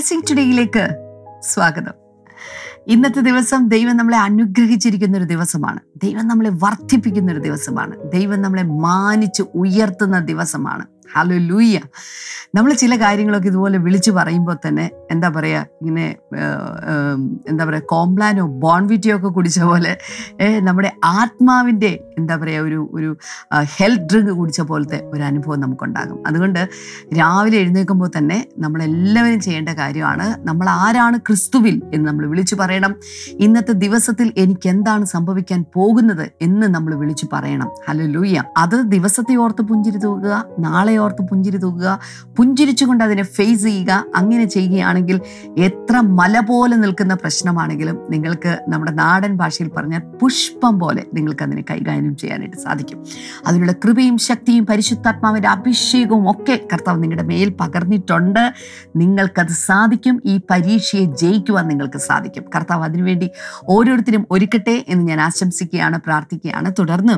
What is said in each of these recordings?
Blessing ടുഡേയിലേക്ക് സ്വാഗതം. ഇന്നത്തെ ദിവസം ദൈവം നമ്മളെ അനുഗ്രഹിച്ചിരിക്കുന്ന ഒരു ദിവസമാണ്. ദൈവം നമ്മളെ വർദ്ധിപ്പിക്കുന്ന ഒരു ദിവസമാണ്. ദൈവം നമ്മളെ മാനിച്ച് ഉയർത്തുന്ന ദിവസമാണ്. ഹലോ ലൂയ്യ നമ്മൾ ചില കാര്യങ്ങളൊക്കെ ഇതുപോലെ വിളിച്ചു പറയുമ്പോൾ തന്നെ എന്താ പറയുക ഇങ്ങനെ എന്താ പറയുക കോംപ്ലാനോ ബോൺവിറ്റിയോ ഒക്കെ കുടിച്ച പോലെ നമ്മുടെ ആത്മാവിന്റെ എന്താ പറയുക ഒരു ഒരു ഹെൽത്ത് ഡ്രിങ്ക് കുടിച്ച പോലത്തെ ഒരു അനുഭവം നമുക്കുണ്ടാകും. അതുകൊണ്ട് രാവിലെ എഴുന്നേൽക്കുമ്പോൾ തന്നെ നമ്മളെല്ലാവരും ചെയ്യേണ്ട കാര്യമാണ് നമ്മൾ ആരാണ് ക്രിസ്തുവിൽ എന്ന് നമ്മൾ വിളിച്ചു പറയണം. ഇന്നത്തെ ദിവസത്തിൽ എനിക്ക് എന്താണ് സംഭവിക്കാൻ പോകുന്നത് എന്ന് നമ്മൾ വിളിച്ചു പറയണം. ഹലോ ലൂയ്യ അത് ദിവസത്തെ ഓർത്ത് പുഞ്ചിരി തൂക്കുക നാളെ ഓർത്ത് പുഞ്ചിരി തൂക്കുക പുഞ്ചിരിച്ചുകൊണ്ട് അതിനെ ഫേസ് ചെയ്യുക അങ്ങനെ ചെയ്യുകയാണെങ്കിൽ എത്ര മല പോലെ നിൽക്കുന്ന പ്രശ്നമാണെങ്കിലും നിങ്ങൾക്ക് നമ്മുടെ നാടൻ ഭാഷയിൽ പറഞ്ഞാൽ പുഷ്പം പോലെ നിങ്ങൾക്ക് അതിനെ കൈകാര്യം ചെയ്യാനായിട്ട് സാധിക്കും. അതിനുള്ള കൃപയും ശക്തിയും പരിശുദ്ധാത്മാവിന്റെ അഭിഷേകവും ഒക്കെ കർത്താവ് നിങ്ങളുടെ മേൽ പകർന്നിട്ടുണ്ട്. നിങ്ങൾക്കത് സാധിക്കും. ഈ പരീക്ഷയെ ജയിക്കുവാൻ നിങ്ങൾക്ക് സാധിക്കും. കർത്താവ് അതിനുവേണ്ടി ഓരോരുത്തരും ഒരുക്കട്ടെ എന്ന് ഞാൻ ആശംസിക്കുകയാണ് പ്രാർത്ഥിക്കുകയാണ്. തുടർന്ന്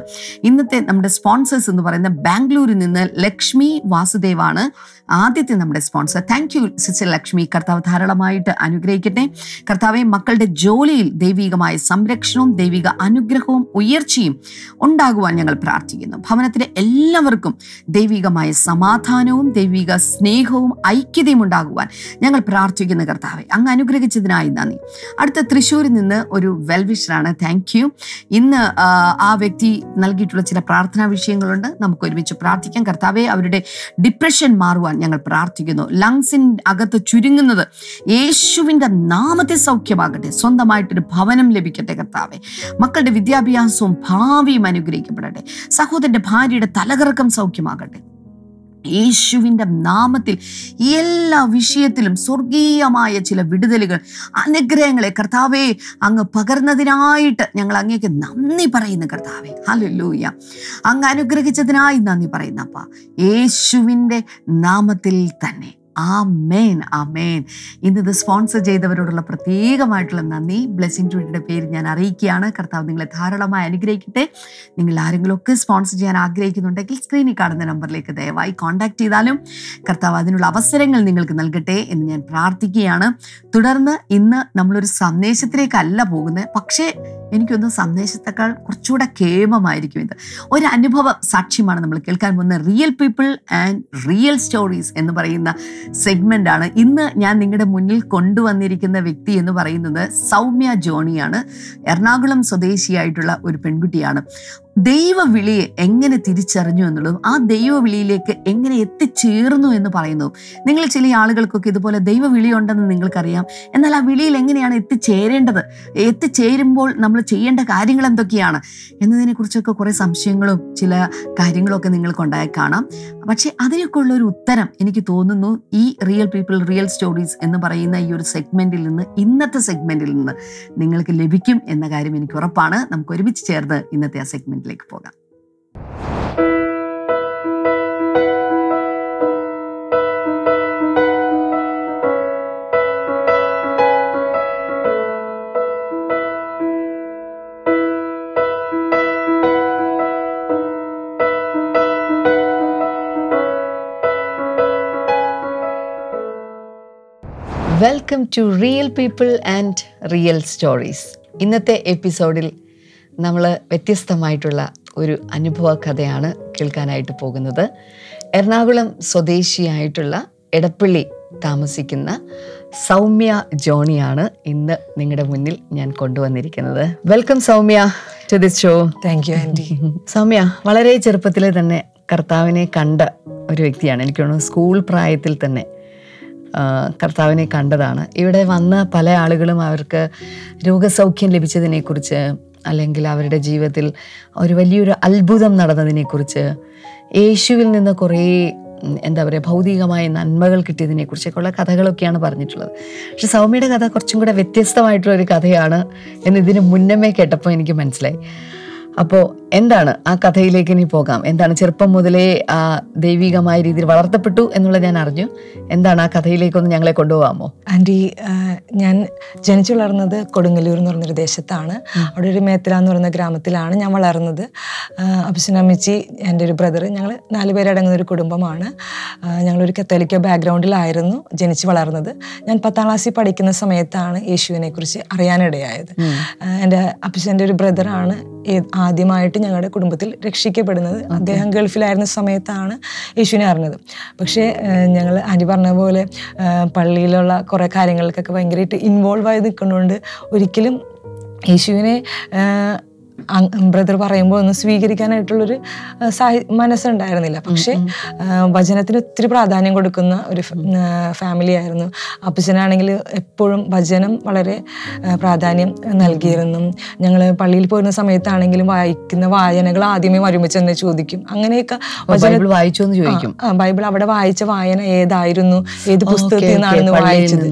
ഇന്നത്തെ നമ്മുടെ സ്പോൺസേഴ്സ് എന്ന് പറയുന്ന ബാംഗ്ലൂരിൽ നിന്ന് ലക്ഷ്മി വാസുദേവാണ് ആദ്യത്തെ നമ്മുടെ sponsor thank you sister Lakshmi. കർത്താവ് ധാരാളമായിട്ട് അനുഗ്രഹിക്കട്ടെ. കർത്താവെ മക്കളുടെ ജോലിയിൽ ദൈവികമായ സംരക്ഷണവും ദൈവിക അനുഗ്രഹവും ഉയർച്ചയും ഉണ്ടാകുവാൻ ഞങ്ങൾ പ്രാർത്ഥിക്കുന്നു. ഭവനത്തിലെ എല്ലാവർക്കും ദൈവികമായ സമാധാനവും ദൈവിക സ്നേഹവും ഐക്യതയും ഉണ്ടാകുവാൻ ഞങ്ങൾ പ്രാർത്ഥിക്കുന്ന കർത്താവെ. അങ്ങ് അനുഗ്രഹിച്ചതിനായി നന്ദി. അടുത്ത തൃശ്ശൂരിൽ നിന്ന് ഒരു വെൽവിഷറാണ് താങ്ക് യു ഇന്ന് ആ, വ്യക്തി നൽകിയിട്ടുള്ള ചില പ്രാർത്ഥനാ വിഷയങ്ങളുണ്ട്. നമുക്ക് ഒരുമിച്ച് പ്രാർത്ഥിക്കാം. കർത്താവെ അവരുടെ ഡിപ്രഷൻ മാറുവാൻ ഞങ്ങൾ പ്രാർത്ഥിക്കുന്നു. ലങ്സിൻ അകത്ത് ചുരുങ്ങുന്നത് യേശുവിന്റെ നാമത്തെ സൗഖ്യമാകട്ടെ. സ്വന്തമായിട്ടൊരു ഭവനം ലഭിക്കട്ടെ കർത്താവെ. മക്കളുടെ വിദ്യാഭ്യാസവും ഭാവിയും അനുഗ്രഹിക്കപ്പെടട്ടെ. സഹോദരന്റെ ഭാര്യയുടെ തലകറക്കം സൗഖ്യമാകട്ടെ. യേശുവിന്റെ നാമത്തിൽ എല്ലാ വിഷയത്തിലും സ്വർഗീയമായ ചില വിടുതലുകൾ അനുഗ്രഹങ്ങളെ കർത്താവെ അങ്ങ് പകർന്നതിനായിട്ട് ഞങ്ങൾ അങ്ങേക്ക് നന്ദി പറയുന്നു കർത്താവെ. ഹല്ലേലൂയ. അങ്ങ് അനുഗ്രഹിച്ചതിനായി നന്ദി പറയുന്നപ്പ യേശുവിന്റെ നാമത്തിൽ തന്നെ. ആമേൻ ആമേൻ. ഇന്ന് ഇത് സ്പോൺസർ ചെയ്തവരോടുള്ള പ്രത്യേകമായിട്ടുള്ള നന്ദി. ബ്ലെസ്സിങ് ട്വീറ്റിയുടെ പേര് ഞാൻ അറിയിക്കുകയാണ്. കർത്താവ് നിങ്ങളെ ധാരാളമായി അനുഗ്രഹിക്കട്ടെ. നിങ്ങൾ ആരെങ്കിലും ഒക്കെ സ്പോൺസർ ചെയ്യാൻ ആഗ്രഹിക്കുന്നുണ്ടെങ്കിൽ സ്ക്രീനിൽ കാണുന്ന നമ്പറിലേക്ക് ദയവായി കോൺടാക്ട് ചെയ്താലും കർത്താവ് അതിനുള്ള അവസരങ്ങൾ നിങ്ങൾക്ക് നൽകട്ടെ എന്ന് ഞാൻ പ്രാർത്ഥിക്കുകയാണ്. തുടർന്ന് ഇന്ന് നമ്മളൊരു സന്ദേശത്തിലേക്കല്ല പോകുന്നത്. പക്ഷേ എനിക്കൊന്ന് സന്ദേശത്തെക്കാൾ കുറച്ചുകൂടെ കേമമായിരിക്കും ഇത്. ഒരു അനുഭവ സാക്ഷ്യമാണ് നമ്മൾ കേൾക്കാൻ പോകുന്ന real people and real stories എന്ന് പറയുന്ന സെഗ്മെന്റ് ആണ് ഇന്ന് ഞാൻ നിങ്ങളുടെ മുന്നിൽ കൊണ്ടുവന്നിരിക്കുന്ന വ്യക്തി എന്ന് പറയുന്നത് സൗമ്യ ജോണിയാണ്. എറണാകുളം സ്വദേശിയായിട്ടുള്ള ഒരു പെൺകുട്ടിയാണ്. ദൈവവിളിയെ എങ്ങനെ തിരിച്ചറിഞ്ഞു എന്നുള്ളതും ആ ദൈവവിളിയിലേക്ക് എങ്ങനെ എത്തിച്ചേർന്നു എന്ന് പറയുന്നു നിങ്ങൾ ചില ആളുകൾക്കൊക്കെ ഇതുപോലെ ദൈവവിളി ഉണ്ടെന്ന് നിങ്ങൾക്കറിയാം. എന്നാൽ ആ വിളിയിൽ എങ്ങനെയാണ് എത്തിച്ചേരേണ്ടത്? എത്തിച്ചേരുമ്പോൾ നമ്മൾ ചെയ്യേണ്ട കാര്യങ്ങൾ എന്തൊക്കെയാണ്? എന്നതിനെക്കുറിച്ചൊക്കെ കുറേ സംശയങ്ങളും ചില കാര്യങ്ങളൊക്കെ നിങ്ങൾക്കുണ്ടായി കാണാം. പക്ഷേ അതിനൊക്കെ ഉള്ള ഒരു ഉത്തരം എനിക്ക് തോന്നുന്നു ഈ റിയൽ പീപ്പിൾ റിയൽ സ്റ്റോറീസ് എന്ന് പറയുന്ന ഈ ഒരു സെഗ്മെന്റിൽ നിന്ന് ഇന്നത്തെ സെഗ്മെന്റിൽ നിന്ന് നിങ്ങൾക്ക് ലഭിക്കും എന്ന കാര്യം എനിക്ക് ഉറപ്പാണ്. നമുക്ക് ഒരുമിച്ച് ചേർന്ന് ഇന്നത്തെ ആ സെഗ്മെന്റിലേക്ക് പോകാം welcome to real people and real stories ഇന്നത്തെ എപ്പിസോഡിൽ നമ്മൾ വ്യത്യസ്തമായിട്ടുള്ള ഒരു അനുഭവ കഥയാണ് കേൾക്കാനായിട്ട് പോകുന്നത്. എറണാകുളം സ്വദേശിയായിട്ടുള്ള എടപ്പള്ളി താമസിക്കുന്ന സൗമ്യ ജോണിയാണ് ഇന്ന് നിങ്ങളുടെ മുന്നിൽ ഞാൻ കൊണ്ടുവന്നിരിക്കുന്നത്. Welcome Soumya to this show thank you aunty Soumya വളരെ ചെറുപ്പത്തിൽ തന്നെ കർത്താവിനെ കണ്ട ഒരു വ്യക്തിയാണ്. എനിക്ക് തോന്നുന്നു സ്കൂൾ പ്രായത്തിൽ തന്നെ കർത്താവിനെ കണ്ടതാണ്. ഇവിടെ വന്ന പല ആളുകളും അവർക്ക് രോഗസൗഖ്യം ലഭിച്ചതിനെക്കുറിച്ച് അല്ലെങ്കിൽ അവരുടെ ജീവിതത്തിൽ ഒരു വലിയൊരു അത്ഭുതം നടന്നതിനെക്കുറിച്ച് യേശുവിൽ നിന്ന് കുറേ എന്താ പറയുക ഭൗതികമായ നന്മകൾ കിട്ടിയതിനെക്കുറിച്ചൊക്കെയുള്ള കഥകളൊക്കെയാണ് പറഞ്ഞിട്ടുള്ളത്. പക്ഷെ സൗമ്യയുടെ കഥ കുറച്ചും കൂടെ വ്യത്യസ്തമായിട്ടുള്ള ഒരു കഥയാണ് എന്ന് ഇതിന് മുന്നമേ കേട്ടപ്പോൾ എനിക്ക് മനസ്സിലായി. അപ്പോ എന്താണ് ആ കഥയിലേക്ക് ഇനി പോകാം? എന്താണ് ചെറുപ്പം മുതലേ ആ ദൈവികമായ രീതിയിൽ വളർത്തപ്പെട്ടു എന്നുള്ളത് ഞാൻ അറിഞ്ഞു. എന്താണ് ആ കഥയിലേക്കൊന്ന് ഞങ്ങളെ കൊണ്ടുപോകാമോ? ആന്റി ഞാൻ ജനിച്ചു വളർന്നത് കൊടുങ്ങല്ലൂർ എന്ന് പറഞ്ഞൊരു ദേശത്താണ്. അവിടെ ഒരു മേത്തല എന്ന് പറയുന്ന ഗ്രാമത്തിലാണ് ഞാൻ വളർന്നത്. അപ്പച്ചനമ്മച്ചി എന്റെ ഒരു ബ്രദർ ഞങ്ങൾ നാല് പേരടങ്ങുന്ന ഒരു കുടുംബമാണ്. ഞങ്ങളൊരു കത്തോലിക്ക ബാക്ക്ഗ്രൗണ്ടിലായിരുന്നു ജനിച്ചു വളർന്നത്. ഞാൻ പത്താം ക്ലാസ്സിൽ പഠിക്കുന്ന സമയത്താണ് യേശുവിനെ കുറിച്ച് അറിയാനിടയായത് എന്റെ അപ്പച്ചന്റെ ഒരു ബ്രദറാണ് ആദ്യമായിട്ട് ഞങ്ങളുടെ കുടുംബത്തിൽ രക്ഷിക്കപ്പെടുന്നത് അദ്ദേഹം ഗൾഫിലായിരുന്ന സമയത്താണ് യേശുവിനെ അറിഞ്ഞത്. പക്ഷേ ഞങ്ങൾ ആന്റി പറഞ്ഞ പോലെ പള്ളിയിലുള്ള കുറേ കാര്യങ്ങൾക്കൊക്കെ ഭയങ്കരമായിട്ട് ഇൻവോൾവ് ആയി നിൽക്കുന്നതുകൊണ്ട് ഒരിക്കലും യേശുവിനെ ബ്രദർ പറയുമ്പോൾ ഒന്ന് സ്വീകരിക്കാനായിട്ടുള്ളൊരു സാഹ മനസ്സുണ്ടായിരുന്നില്ല. പക്ഷേ ഭജനത്തിന് വചനത്തിന് ഒത്തിരി പ്രാധാന്യം കൊടുക്കുന്ന ഒരു ഫാമിലി ആയിരുന്നു. അപ്പച്ചനാണെങ്കിൽ എപ്പോഴും ഭജനം വളരെ പ്രാധാന്യം നൽകിയിരുന്നു. ഞങ്ങൾ പള്ളിയിൽ പോരുന്ന സമയത്താണെങ്കിലും വായിക്കുന്ന വായനകൾ ആദ്യമേ ഒരുമിച്ച് തന്നെ ചോദിക്കും. അങ്ങനെയൊക്കെ വായിച്ചു എന്ന് ചോദിക്കും. ബൈബിൾ അവിടെ വായിച്ച വായന ഏതായിരുന്നു? ഏത് പുസ്തകത്തിൽ നിന്നാണെന്ന് വായിച്ചത്?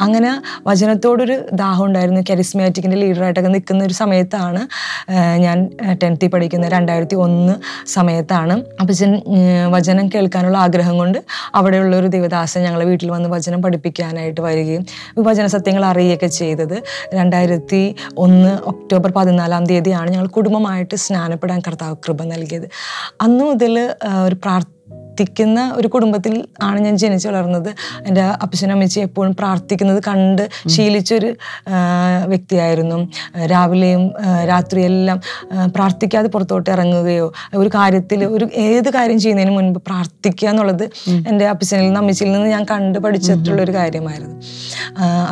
അങ്ങനെ വചനത്തോടൊരു ദാഹം ഉണ്ടായിരുന്നു. കരിസ്മാറ്റിക്കിന്റെ ലീഡറായിട്ടൊക്കെ നിൽക്കുന്ന ഒരു സമയത്താണ് ഞാൻ ടെൻത്തിൽ പഠിക്കുന്ന രണ്ടായിരത്തി ഒന്ന് സമയത്താണ്. അപ്പച്ചൻ വചനം കേൾക്കാനുള്ള ആഗ്രഹം കൊണ്ട് അവിടെയുള്ള ഒരു ദേവദാസൻ ഞങ്ങളെ വീട്ടിൽ വന്ന് വചനം പഠിപ്പിക്കാനായിട്ട് വരികയും വചന സത്യങ്ങൾ അറിയുകയൊക്കെ ചെയ്തത്. രണ്ടായിരത്തി ഒന്ന് ഒക്ടോബർ പതിനാലാം തീയതിയാണ് ഞങ്ങൾ കുടുംബമായിട്ട് സ്നാനപ്പെടാൻ കർത്താവ് കൃപ നൽകിയത്. അന്ന് മുതൽ ഒരു പ്രാർത്ഥിക്കുന്ന ഒരു കുടുംബത്തിൽ ആണ് ഞാൻ ജനിച്ചു വളർന്നത്. എന്റെ അപ്പച്ചനും അമ്മച്ചി എപ്പോഴും പ്രാർത്ഥിക്കുന്നത് കണ്ട് ശീലിച്ചൊരു വ്യക്തിയായിരുന്നു. രാവിലെയും രാത്രിയെല്ലാം പ്രാർത്ഥിക്കാതെ പുറത്തോട്ട് ഇറങ്ങുകയോ ഒരു കാര്യത്തിൽ ഒരു ഏത് കാര്യം ചെയ്യുന്നതിന് മുൻപ് പ്രാർത്ഥിക്കുക എന്നുള്ളത് എന്റെ അപ്പച്ചനിൽ നിന്ന് അമ്മച്ചിയിൽ നിന്ന് ഞാൻ കണ്ട് പഠിച്ചിട്ടുള്ളൊരു കാര്യമായിരുന്നു.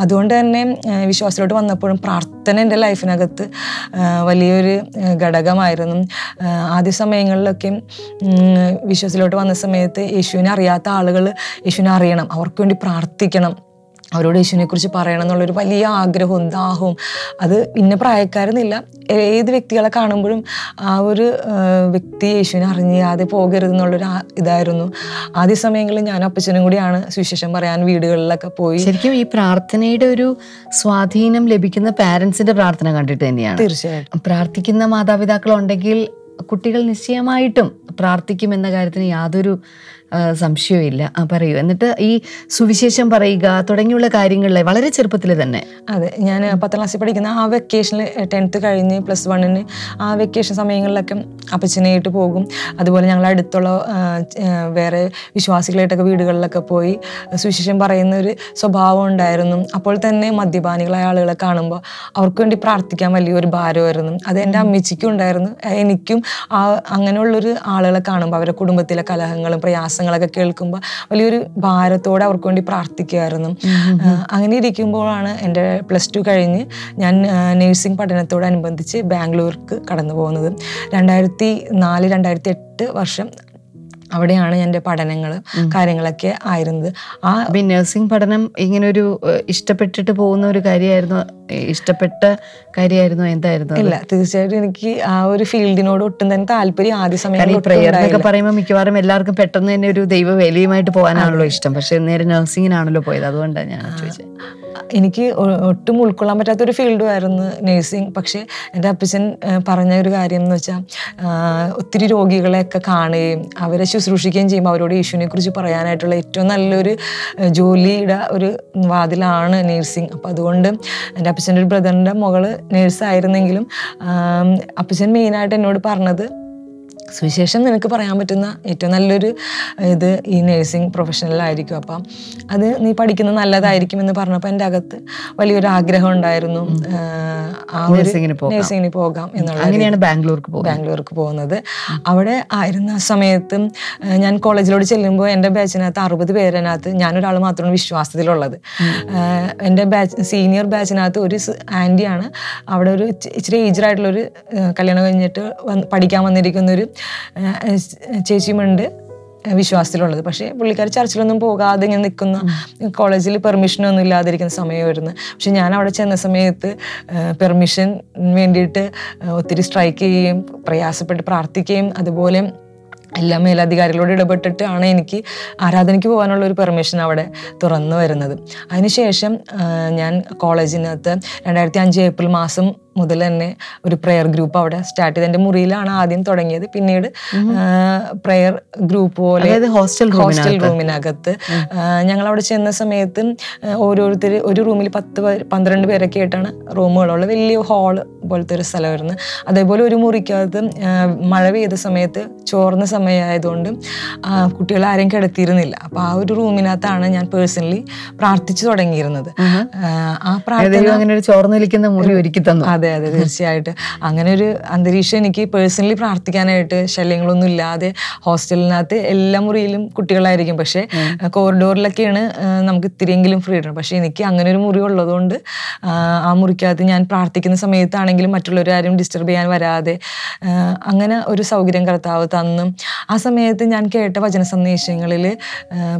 അതുകൊണ്ട് തന്നെ വിശ്വാസത്തിലോട്ട് വന്നപ്പോഴും പ്രാർത്ഥന എന്റെ ലൈഫിനകത്ത് വലിയൊരു ഘടകമായിരുന്നു. ആദ്യ സമയങ്ങളിലൊക്കെ വിശ്വാസത്തിലോട്ട് വന്ന സമയത്ത് യേശുവിനെ അറിയാത്ത ആളുകൾ യേശുവിനെ അറിയണം. അവർക്ക് വേണ്ടി പ്രാർത്ഥിക്കണം. അവരോട് യേശുവിനെക്കുറിച്ച് പറയണം എന്നുള്ളൊരു വലിയ ആഗ്രഹവും ദാഹവും. അത് ഇന്ന പ്രായക്കാരെന്നില്ല ഏത് വ്യക്തികളെ കാണുമ്പോഴും ആ ഒരു വ്യക്തി യേശുവിനെ അറിഞ്ഞാതെ പോകരുത് എന്നുള്ളൊരു ആ- ഇതായിരുന്നു. ആദ്യ സമയങ്ങളിൽ ഞാൻ അപ്പച്ചനും കൂടിയാണ് സുവിശേഷം പറയാൻ വീടുകളിലൊക്കെ പോയി. ശരിക്കും ഈ പ്രാർത്ഥനയുടെ ഒരു സ്വാധീനം ലഭിക്കുന്ന പാരന്റ്സിന്റെ പ്രാർത്ഥന കണ്ടിട്ട് തന്നെയാണ്. തീർച്ചയായിട്ടും. പ്രാർത്ഥിക്കുന്ന മാതാപിതാക്കൾ ഉണ്ടെങ്കിൽ കുട്ടികൾ നിശ്ചയമായിട്ടും പ്രാർത്ഥിക്കുമെന്ന കാര്യത്തിന് യാതൊരു ഇല്ല ആ പറയൂ. എന്നിട്ട് ഈ സുവിശേഷം പറയുക തുടങ്ങിയുള്ള കാര്യങ്ങളിലെ വളരെ ചെറുപ്പത്തിൽ തന്നെ. അതെ ഞാൻ പത്താം ക്ലാസ്സിൽ പഠിക്കുന്ന ആ വെക്കേഷനിൽ ടെൻത്ത് കഴിഞ്ഞ് പ്ലസ് വണ്ണിന് ആ വെക്കേഷൻ സമയങ്ങളിലൊക്കെ അപ്പച്ചനായിട്ട് പോകും. അതുപോലെ ഞങ്ങൾ അടുത്തുള്ള വേറെ വിശ്വാസികളായിട്ടൊക്കെ വീടുകളിലൊക്കെ പോയി സുവിശേഷം പറയുന്ന ഒരു സ്വഭാവം ഉണ്ടായിരുന്നു. അപ്പോൾ തന്നെ മദ്യപാനികളായ ആളുകളെ കാണുമ്പോൾ അവർക്ക് വേണ്ടി പ്രാർത്ഥിക്കാൻ വലിയൊരു ഭാരമായിരുന്നു. അത് എന്റെ അമ്മച്ചിക്കും ഉണ്ടായിരുന്നു. എനിക്കും ആ അങ്ങനെയുള്ളൊരു ആളുകളെ കാണുമ്പോൾ അവരുടെ കുടുംബത്തിലെ കലഹങ്ങളും പ്രയാസങ്ങളൊക്കെ കേൾക്കുമ്പോൾ വലിയൊരു ഭാരത്തോടെ അവർക്ക് വേണ്ടി പ്രാർത്ഥിക്കുമായിരുന്നു അങ്ങനെ ഇരിക്കുമ്പോഴാണ് എന്റെ പ്ലസ് ടു കഴിഞ്ഞ് ഞാൻ നേഴ്സിംഗ് പഠനത്തോടനുബന്ധിച്ച് ബാംഗ്ലൂർക്ക് കടന്നു പോകുന്നത് രണ്ടായിരത്തി നാല് രണ്ടായിരത്തി എട്ട് വർഷം അവിടെയാണ് എന്റെ പഠനങ്ങൾ കാര്യങ്ങളൊക്കെ ആയിരുന്നത്. ആ നഴ്സിംഗ് പഠനം ഇങ്ങനെ ഒരു ഇഷ്ടപ്പെട്ടിട്ട് പോകുന്ന ഒരു കാര്യമായിരുന്നു ഇഷ്ടപ്പെട്ട കാര്യമായിരുന്നു എന്തായിരുന്നു അല്ല ഇല്ല തീർച്ചയായിട്ടും എനിക്ക് ആ ഒരു ഫീൽഡിനോട് ഒട്ടും തന്നെ താല്പര്യം ആദ്യ സമയം. പറയുമ്പോൾ മിക്കവാറും എല്ലാവർക്കും പെട്ടെന്ന് തന്നെ ഒരു ദൈവ വേലയുമായിട്ട് പോകാനാണല്ലോ ഇഷ്ടം. പക്ഷെ നേരെ നഴ്സിംഗിനാണല്ലോ പോയത്. അതുകൊണ്ടാണ് ഞാൻ ചോദിച്ചത് എനിക്ക് ഒട്ടും ഉൾക്കൊള്ളാൻ പറ്റാത്ത ഒരു ഫീൽഡും ആയിരുന്നു നേഴ്സിംഗ്. പക്ഷേ എന്റെ അപ്പച്ചൻ പറഞ്ഞ ഒരു കാര്യം എന്ന് വെച്ചാൽ ഒത്തിരി രോഗികളെയൊക്കെ കാണുകയും അവരെ ശുശ്രൂഷിക്കുകയും ചെയ്യുമ്പോൾ അവരോട് യേശുവിനെ കുറിച്ച് പറയാനായിട്ടുള്ള ഏറ്റവും നല്ലൊരു ജോലിയുടെ ഒരു വാതിലാണ് നേഴ്സിംഗ്. അപ്പോൾ അതുകൊണ്ട് എന്റെ അപ്പച്ചന്റെ ഒരു ബ്രദറിന്റെ മകൾ നേഴ്സായിരുന്നെങ്കിലും അപ്പച്ചൻ മെയിനായിട്ട് എന്നോട് പറഞ്ഞത് സുവിശേഷം നിനക്ക് പറയാൻ പറ്റുന്ന ഏറ്റവും നല്ലൊരു ഇത് ഈ നേഴ്സിംഗ് പ്രൊഫഷണലായിരിക്കും അപ്പം അത് നീ പഠിക്കുന്നത് നല്ലതായിരിക്കും എന്ന് പറഞ്ഞപ്പോൾ എന്റെ അകത്ത് വലിയൊരു ആഗ്രഹം ഉണ്ടായിരുന്നു. ആ ഒരു നഴ്സിംഗിന് പോകാം. എന്നുള്ള അങ്ങനെയാണ് ബാംഗ്ലൂർക്ക് ബാംഗ്ലൂർക്ക് പോകുന്നത്. അവിടെ ആയിരുന്ന സമയത്തും ഞാൻ കോളേജിലോട്ട് ചെല്ലുമ്പോൾ എന്റെ ബാച്ചിനകത്ത് അറുപത് പേരിനകത്ത് ഞാനൊരാൾ മാത്രമാണ് വിശ്വാസത്തിലുള്ളത്. എന്റെ ബാച്ച് സീനിയർ ബാച്ചിനകത്ത് ഒരു ആന്റിയാണ്. അവിടെ ഒരു ഇച്ചിരി ഇച്ചിരി ഏജ്ഡായിട്ടുള്ളൊരു കല്യാണം കഴിഞ്ഞിട്ട് വന്ന് പഠിക്കാൻ വന്നിരിക്കുന്ന ഒരു ചേച്ചിയുമുണ്ട്. വിശ്വാസത്തിലുള്ളത്. പക്ഷേ പുള്ളിക്കാർ ചർച്ചിലൊന്നും പോകാതെ ഇങ്ങനെ നിൽക്കുന്ന കോളേജിൽ പെർമിഷനൊന്നും ഇല്ലാതിരിക്കുന്ന സമയമായിരുന്നു. പക്ഷെ ഞാൻ അവിടെ ചെന്ന സമയത്ത് പെർമിഷൻ വേണ്ടിയിട്ട് ഒത്തിരി സ്ട്രൈക്ക് ചെയ്യുകയും പ്രയാസപ്പെട്ട് പ്രാർത്ഥിക്കുകയും അതുപോലെ എല്ലാ മേലധികാരികളോട് ഇടപെട്ടിട്ടാണ് എനിക്ക് ആരാധനയ്ക്ക് പോകാനുള്ള ഒരു പെർമിഷൻ അവിടെ തുറന്നു വരുന്നത്. അതിനുശേഷം ഞാൻ കോളേജിനകത്ത് രണ്ടായിരത്തി അഞ്ച് ഏപ്രിൽ മാസം മുതൽ തന്നെ ഒരു പ്രെയർ ഗ്രൂപ്പ് അവിടെ സ്റ്റാർട്ട് ചെയ്ത്. എന്റെ മുറിയിലാണ് ആദ്യം തുടങ്ങിയത്. പിന്നീട് പ്രെയർ ഗ്രൂപ്പ് പോലെ ഹോസ്റ്റൽ ഹോസ്റ്റൽ റൂമിനകത്ത് ഞങ്ങൾ അവിടെ ചെന്ന സമയത്ത് ഓരോരുത്തർ ഒരു റൂമിൽ പത്ത് പന്ത്രണ്ട് പേരൊക്കെ ആയിട്ടാണ് റൂമുകളുള്ളത്. വലിയ ഹാൾ പോലത്തെ ഒരു സ്ഥലമായിരുന്നു. അതേപോലെ ഒരു മുറിക്കകത്ത് മഴ പെയ്ത സമയത്ത് ചോർന്ന സമയമായതുകൊണ്ട് കുട്ടികൾ ആരെയും കിടത്തിയിരുന്നില്ല. അപ്പൊ ആ ഒരു റൂമിനകത്താണ് ഞാൻ പേഴ്സണലി പ്രാർത്ഥിച്ചു തുടങ്ങിയിരുന്നത്. ആ, പ്രാർത്ഥന അങ്ങനെ ഒരു ചോർന്നിരിക്കുന്ന മുറി ഒരുക്കി തന്നു. അതെ. അതെ അതെ തീർച്ചയായിട്ടും. അങ്ങനെ ഒരു അന്തരീക്ഷം എനിക്ക് പേഴ്സണലി പ്രാർത്ഥിക്കാനായിട്ട് ശല്യങ്ങളൊന്നും ഇല്ലാതെ ഹോസ്റ്റലിനകത്ത് എല്ലാ മുറിയിലും കുട്ടികളായിരിക്കും. പക്ഷേ കോറിഡോറിലൊക്കെയാണ് നമുക്ക് ഇത്തിരിയെങ്കിലും ഫ്രീഡം പക്ഷേ എനിക്ക് അങ്ങനെ ഒരു മുറി ഉള്ളതുകൊണ്ട് ആ, ആ മുറിക്കകത്ത് ഞാൻ പ്രാർത്ഥിക്കുന്ന സമയത്താണെങ്കിലും മറ്റുള്ളവരാരും ഡിസ്റ്റർബ് ചെയ്യാൻ വരാതെ അങ്ങനെ ഒരു സൗകര്യം കർത്താവ് തന്നും. ആ സമയത്ത് ഞാൻ കേട്ട വചന സന്ദേശങ്ങളിൽ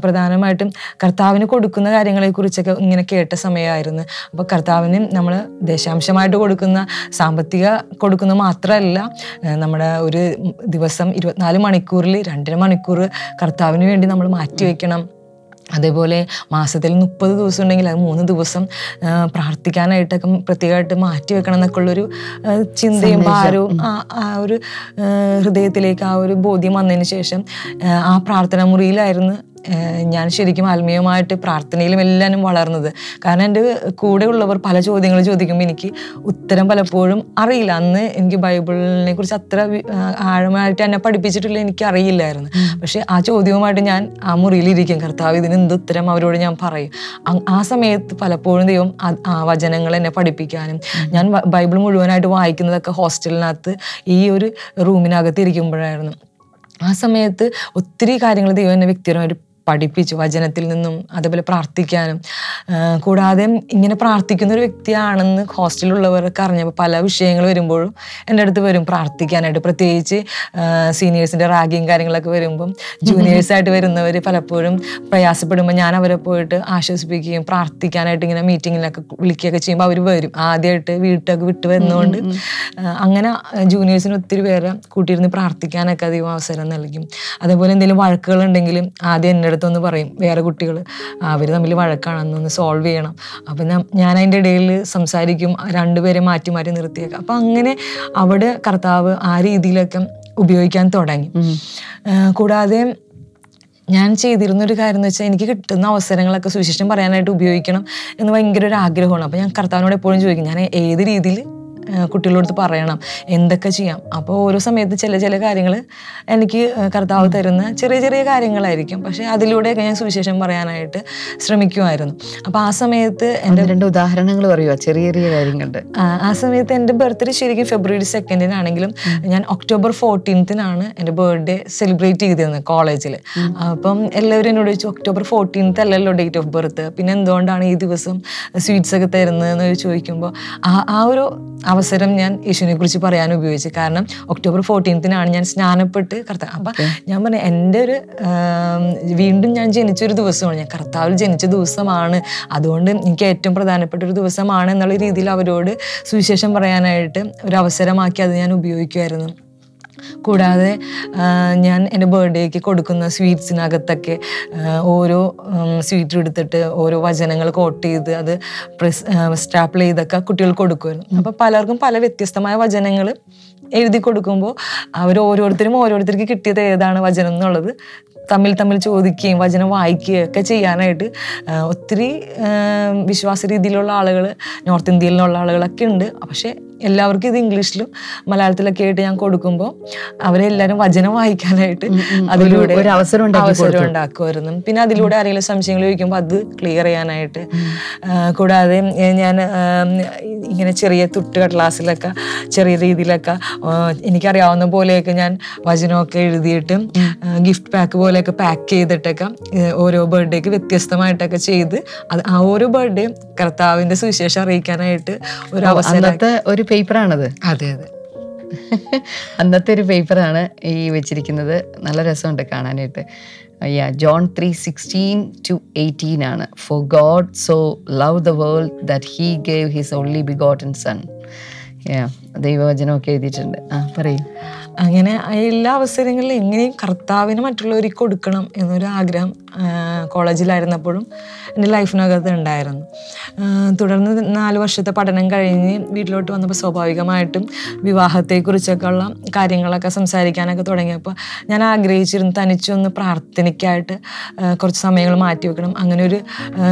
പ്രധാനമായിട്ടും കർത്താവിന് കൊടുക്കുന്ന കാര്യങ്ങളെക്കുറിച്ചൊക്കെ ഇങ്ങനെ കേട്ട സമയമായിരുന്നു. അപ്പോൾ കർത്താവിന് നമ്മൾ ദേശാംശമായിട്ട് കൊടുക്കുന്ന. സാമ്പത്തിക കൊടുക്കുന്ന മാത്രമല്ല നമ്മുടെ ഒരു ദിവസം ഇരുപത്തിനാല് മണിക്കൂറിൽ രണ്ടര മണിക്കൂർ കർത്താവിന് വേണ്ടി നമ്മൾ മാറ്റി മാറ്റിവെക്കണം അതേപോലെ മാസത്തിൽ മുപ്പത് ദിവസം ഉണ്ടെങ്കിൽ അത് മൂന്ന് ദിവസം പ്രാർത്ഥിക്കാനായിട്ടൊക്കെ പ്രത്യേകമായിട്ട് മാറ്റി വെക്കണം എന്നൊക്കെ ഉള്ളൊരു ചിന്തയും ഭാരവും ആ ഒരു ഹൃദയത്തിലേക്ക് ആ ഒരു ബോധ്യം വന്നതിന് ശേഷം ആ, പ്രാർത്ഥന മുറിയിലായിരുന്നു ഞാൻ ശരിക്കും ആത്മീയമായിട്ട് പ്രാർത്ഥനയിലും എല്ലാനും വളർന്നത്. കാരണം എന്റെ കൂടെ ഉള്ളവർ പല ചോദ്യങ്ങൾ ചോദിക്കുമ്പോൾ എനിക്ക് ഉത്തരം പലപ്പോഴും അറിയില്ല. അന്ന് എനിക്ക് ബൈബിളിനെ കുറിച്ച് അത്ര ആഴമായിട്ട് എന്നെ പഠിപ്പിച്ചിട്ടില്ല എനിക്ക് അറിയില്ലായിരുന്നു പക്ഷേ ആ ചോദ്യവുമായിട്ട് ഞാൻ ആ മുറിയിലിരിക്കും. കർത്താവ് ഇതിന് എന്ത് ഉത്തരം അവരോട് ഞാൻ പറയും? ആ സമയത്ത് പലപ്പോഴും ദൈവം ആ വചനങ്ങൾ എന്നെ പഠിപ്പിക്കാനും ഞാൻ ബൈബിൾ മുഴുവനായിട്ട് വായിക്കുന്നതൊക്കെ ഹോസ്റ്റലിനകത്ത് ഈ ഒരു റൂമിനകത്ത് ഇരിക്കുമ്പോഴായിരുന്നു ആ സമയത്ത് ഒത്തിരി കാര്യങ്ങൾ ദൈവം എന്നെ വ്യക്തിപരമായിട്ട് പഠിപ്പിച്ചു വചനത്തിൽ നിന്നും അതേപോലെ പ്രാർത്ഥിക്കാനും കൂടാതെ ഇങ്ങനെ പ്രാർത്ഥിക്കുന്ന ഒരു വ്യക്തിയാണെന്ന് ഹോസ്റ്റലിലുള്ളവർക്ക് അറിഞ്ഞപ്പോൾ പല വിഷയങ്ങൾ വരുമ്പോഴും എന്റെ അടുത്ത് വരും പ്രാർത്ഥിക്കാനായിട്ട്. പ്രത്യേകിച്ച് സീനിയേഴ്സിന്റെ റാഗിങ് കാര്യങ്ങളൊക്കെ വരുമ്പം ജൂനിയേഴ്സായിട്ട് വരുന്നവർ പലപ്പോഴും പ്രയാസപ്പെടുമ്പോൾ ഞാൻ അവരെ പോയിട്ട് ആശ്വസിപ്പിക്കുകയും പ്രാർത്ഥിക്കാനായിട്ട് ഇങ്ങനെ മീറ്റിങ്ങിലൊക്കെ വിളിക്കുകയൊക്കെ ചെയ്യുമ്പോൾ അവർ വരും. ആദ്യമായിട്ട് വീട്ടിലൊക്കെ വിട്ട് വരുന്നതുകൊണ്ട് അങ്ങനെ ജൂനിയേഴ്സിന് ഒത്തിരി പേരെ കൂട്ടിയിരുന്ന് പ്രാർത്ഥിക്കാനൊക്കെ അധികം അവസരം നൽകും. അതേപോലെ എന്തെങ്കിലും വഴക്കുകളുണ്ടെങ്കിലും ആദ്യം എന്റെ അടുത്തൊന്ന് പറയും വേറെ കുട്ടികൾ അവർ തമ്മിൽ വഴക്കാണെന്നൊന്ന് സോൾവ് ചെയ്യണം. അപ്പം ഞാൻ ഞാൻ അതിന്റെ ഇടയിൽ സംസാരിക്കും രണ്ടുപേരെ മാറ്റി മാറ്റി നിർത്തിയേക്കാം. അപ്പം അങ്ങനെ അവിടെ കർത്താവ് ആ രീതിയിലൊക്കെ ഉപയോഗിക്കാൻ തുടങ്ങി. കൂടാതെ ഞാൻ ചെയ്തിരുന്നൊരു കാര്യം എന്ന് വെച്ചാൽ എനിക്ക് കിട്ടുന്ന അവസരങ്ങളൊക്കെ സുവിശേഷം പറയാനായിട്ട് ഉപയോഗിക്കണം എന്ന് ഭയങ്കര ഒരു ആഗ്രഹമാണ്. അപ്പോൾ ഞാൻ കർത്താവിനോട് എപ്പോഴും ചോദിക്കും ഞാൻ ഏത് രീതിയിൽ കുട്ടികളോട് പറയണം. എന്തൊക്കെ ചെയ്യാം? അപ്പോൾ ഓരോ സമയത്ത് ചില ചില കാര്യങ്ങൾ എനിക്ക് കർത്താവ് തരുന്ന ചെറിയ ചെറിയ കാര്യങ്ങളായിരിക്കും. പക്ഷേ അതിലൂടെയൊക്കെ ഞാൻ സുവിശേഷം പറയാനായിട്ട് ശ്രമിക്കുമായിരുന്നു. അപ്പോൾ ആ സമയത്ത് എന്റെ രണ്ട് ഉദാഹരണങ്ങൾ പറയുക ചെറിയ ചെറിയ കാര്യങ്ങളുണ്ട്. ആ, ആ സമയത്ത് എന്റെ ബർത്ത്ഡേ ശരിക്കും ഫെബ്രുവരി സെക്കൻഡിനാണെങ്കിലും ഞാൻ ഒക്ടോബർ ഫോർട്ടീൻത്തിനാണ് എന്റെ ബർത്ത്ഡേ സെലിബ്രേറ്റ് ചെയ്തിരുന്നത് കോളേജിൽ അപ്പം എല്ലാവരും എന്നോട് ചോദിച്ചു ഒക്ടോബർ ഫോർട്ടീൻത്ത് അല്ലല്ലോ ഡേറ്റ് ഓഫ് ബർത്ത്? പിന്നെ എന്തുകൊണ്ടാണ് ഈ ദിവസം സ്വീറ്റ്സ് ഒക്കെ തരുന്നതെന്ന് ചോദിക്കുമ്പോൾ ആ ആ ഒരു അവസരം ഞാൻ യേശുവിനെ കുറിച്ച് പറയാൻ ഉപയോഗിച്ചു. കാരണം ഒക്ടോബർ ഫോർട്ടീൻത്തിനാണ് ഞാൻ സ്നാനപ്പെട്ട് കർത്താവ് അപ്പം ഞാൻ പറഞ്ഞു എന്റെ ഒരു വീണ്ടും ഞാൻ ജനിച്ചൊരു ദിവസമാണ്. ഞാൻ കർത്താവിൽ ജനിച്ച ദിവസമാണ്. അതുകൊണ്ട് എനിക്ക് ഏറ്റവും പ്രധാനപ്പെട്ട ഒരു ദിവസമാണ് എന്നുള്ള രീതിയിൽ അവരോട് സുവിശേഷം പറയാനായിട്ട് ഒരു അവസരമാക്കി അത് ഞാൻ ഉപയോഗിക്കുമായിരുന്നു കൂടാതെ ഞാൻ എന്റെ ബർത്ത്ഡേക്ക് കൊടുക്കുന്ന സ്വീറ്റ്സിനകത്തൊക്കെ ഓരോ സ്വീറ്റ് എടുത്തിട്ട് ഓരോ വചനങ്ങൾ കോട്ട് ചെയ്ത് അത് പ്രസ് സ്റ്റാപ്പിൾ ചെയ്തൊക്കെ കുട്ടികൾ കൊടുക്കുമായിരുന്നു. അപ്പോൾ പലർക്കും പല വ്യത്യസ്തമായ വചനങ്ങൾ എഴുതി കൊടുക്കുമ്പോൾ അവർ ഓരോരുത്തരും ഓരോരുത്തർക്ക് കിട്ടിയത് ഏതാണ് വചനം എന്നുള്ളത് തമ്മിൽ തമ്മിൽ ചോദിക്കുകയും വചനം വായിക്കുകയും ഒക്കെ ചെയ്യാനായിട്ട് ഒത്തിരി വിശ്വാസ രീതിയിലുള്ള ആളുകൾ നോർത്ത് ഇന്ത്യയിലുള്ള ആളുകളൊക്കെ ഉണ്ട്. പക്ഷേ എല്ലാവർക്കും ഇത് ഇംഗ്ലീഷിലും മലയാളത്തിലൊക്കെ ആയിട്ട് ഞാൻ കൊടുക്കുമ്പോൾ അവരെല്ലാവരും വചനം വായിക്കാനായിട്ട് അതിലൂടെ ഒരു അവസരം അവസരം ഉണ്ടാക്കുമായിരുന്നു. പിന്നെ അതിലൂടെ ആരെങ്കിലും സംശയങ്ങൾ ചോദിക്കുമ്പോൾ അത് ക്ലിയർ ചെയ്യാനായിട്ട് കൂടാതെ ഞാൻ ഇങ്ങനെ ചെറിയ തുട്ട് കടലാസിലൊക്കെ ചെറിയ രീതിയിലൊക്കെ എനിക്കറിയാവുന്ന പോലെയൊക്കെ ഞാൻ വചനമൊക്കെ എഴുതിയിട്ട് ഗിഫ്റ്റ് പാക്ക് പോലെയൊക്കെ പാക്ക് ചെയ്തിട്ടൊക്കെ ഓരോ ബർത്ത്ഡേക്ക് വ്യത്യസ്തമായിട്ടൊക്കെ ചെയ്ത് അത് ആ ഓരോ ബർത്ത്ഡേ കർത്താവിന്റെ സുവിശേഷം അറിയിക്കാനായിട്ട് ഒരു അവസരം അന്നത്തെ ഒരു പേപ്പറാണത് അതെ അതെ. അന്നത്തെ ഒരു പേപ്പറാണ് ഈ വെച്ചിരിക്കുന്നത്. നല്ല രസമുണ്ട് കാണാനായിട്ട്. Yeah John three sixteen to eighteen ആണ്. For God so love the world that he gave his only begotten son ദൈവവചനമൊക്കെ എഴുതിയിട്ടുണ്ട്. ആ പറയൂ. അങ്ങനെ എല്ലാ അവസരങ്ങളിലും എങ്ങനെയും കർത്താവിന് മറ്റുള്ളവർക്ക് കൊടുക്കണം എന്നൊരു ആഗ്രഹം കോളേജിലായിരുന്നപ്പോഴും എന്റെ ലൈഫിനകത്ത് ഉണ്ടായിരുന്നു. തുടർന്ന് നാല് വർഷത്തെ പഠനം കഴിഞ്ഞ് വീട്ടിലോട്ട് വന്നപ്പോൾ സ്വാഭാവികമായിട്ടും വിവാഹത്തെക്കുറിച്ചൊക്കെ ഉള്ള കാര്യങ്ങളൊക്കെ സംസാരിക്കാനൊക്കെ തുടങ്ങിയപ്പോൾ ഞാൻ ആഗ്രഹിച്ചിരുന്നു തനിച്ചൊന്ന് പ്രാർത്ഥനയ്ക്കായിട്ട് കുറച്ച് സമയങ്ങൾ മാറ്റി വെക്കണം. അങ്ങനെ ഒരു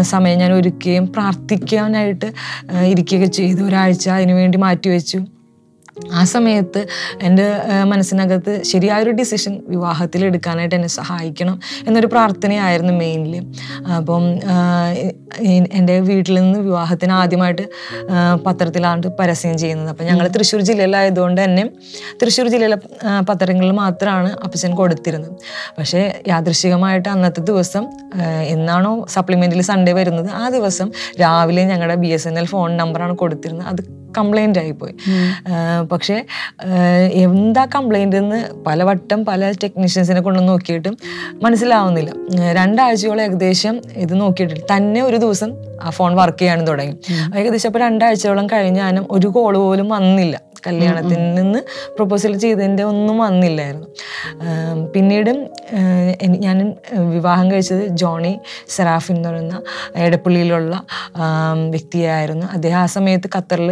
സമയം ഞാൻ ഒരുക്കുകയും പ്രാർത്ഥിക്കാനായിട്ട് ഇരിക്കുകയൊക്കെ ചെയ്തു. ഒരാഴ്ച അതിനുവേണ്ടി മാറ്റിവെച്ചു ആ സമയത്ത് എന്റെ മനസ്സിനകത്ത് ശരിയായൊരു ഡിസിഷൻ വിവാഹത്തിൽ എടുക്കാനായിട്ട് എന്നെ സഹായിക്കണം എന്നൊരു പ്രാർത്ഥനയായിരുന്നു മെയിൻലി അപ്പം എന്റെ വീട്ടിൽ നിന്ന് വിവാഹത്തിന് ആദ്യമായിട്ട് പത്രത്തിലാണ് പരസ്യം ചെയ്യുന്നത്. അപ്പം ഞങ്ങൾ തൃശ്ശൂർ ജില്ലയിലായതുകൊണ്ട് തന്നെ തൃശ്ശൂർ ജില്ലയിലെ പത്രങ്ങളിൽ മാത്രമാണ് അപ്പച്ചൻ കൊടുത്തിരുന്നത്. പക്ഷേ യാദൃശികമായിട്ട് അന്നത്തെ ദിവസം എന്നാണോ സപ്ലിമെന്റിൽ സൺഡേ വരുന്നത് ആ ദിവസം രാവിലെ ഞങ്ങളുടെ B S N L phone നമ്പറാണ് കൊടുത്തിരുന്നത്. അത് കംപ്ലൈന്റ് ആയിപ്പോയി പക്ഷേ എന്താ കംപ്ലൈന്റ് എന്ന് പലവട്ടം പല ടെക്നീഷ്യൻസിനെ കൊണ്ട് നോക്കിയിട്ടും മനസ്സിലാവുന്നില്ല. രണ്ടാഴ്ചയോളം ഏകദേശം ഇത് നോക്കിയിട്ടില്ല തന്നെ ഒരു ദിവസം ആ ഫോൺ വർക്ക് ചെയ്യാനും തുടങ്ങി. ഏകദേശം അപ്പോൾ രണ്ടാഴ്ചയോളം കഴിഞ്ഞാലും ഒരു കോൾ പോലും വന്നില്ല. കല്യാണത്തിൽ നിന്ന് പ്രപ്പോസൽ ചെയ്തതിന്റെ ഒന്നും വന്നില്ലായിരുന്നു. പിന്നീട് ഞാൻ വിവാഹം കഴിച്ചത് ജോണി സെറാഫിൻ എന്ന് പറയുന്ന എടപ്പള്ളിയിലുള്ള വ്യക്തിയായിരുന്നു. അദ്ദേഹം ആ സമയത്ത് ഖത്തറിൽ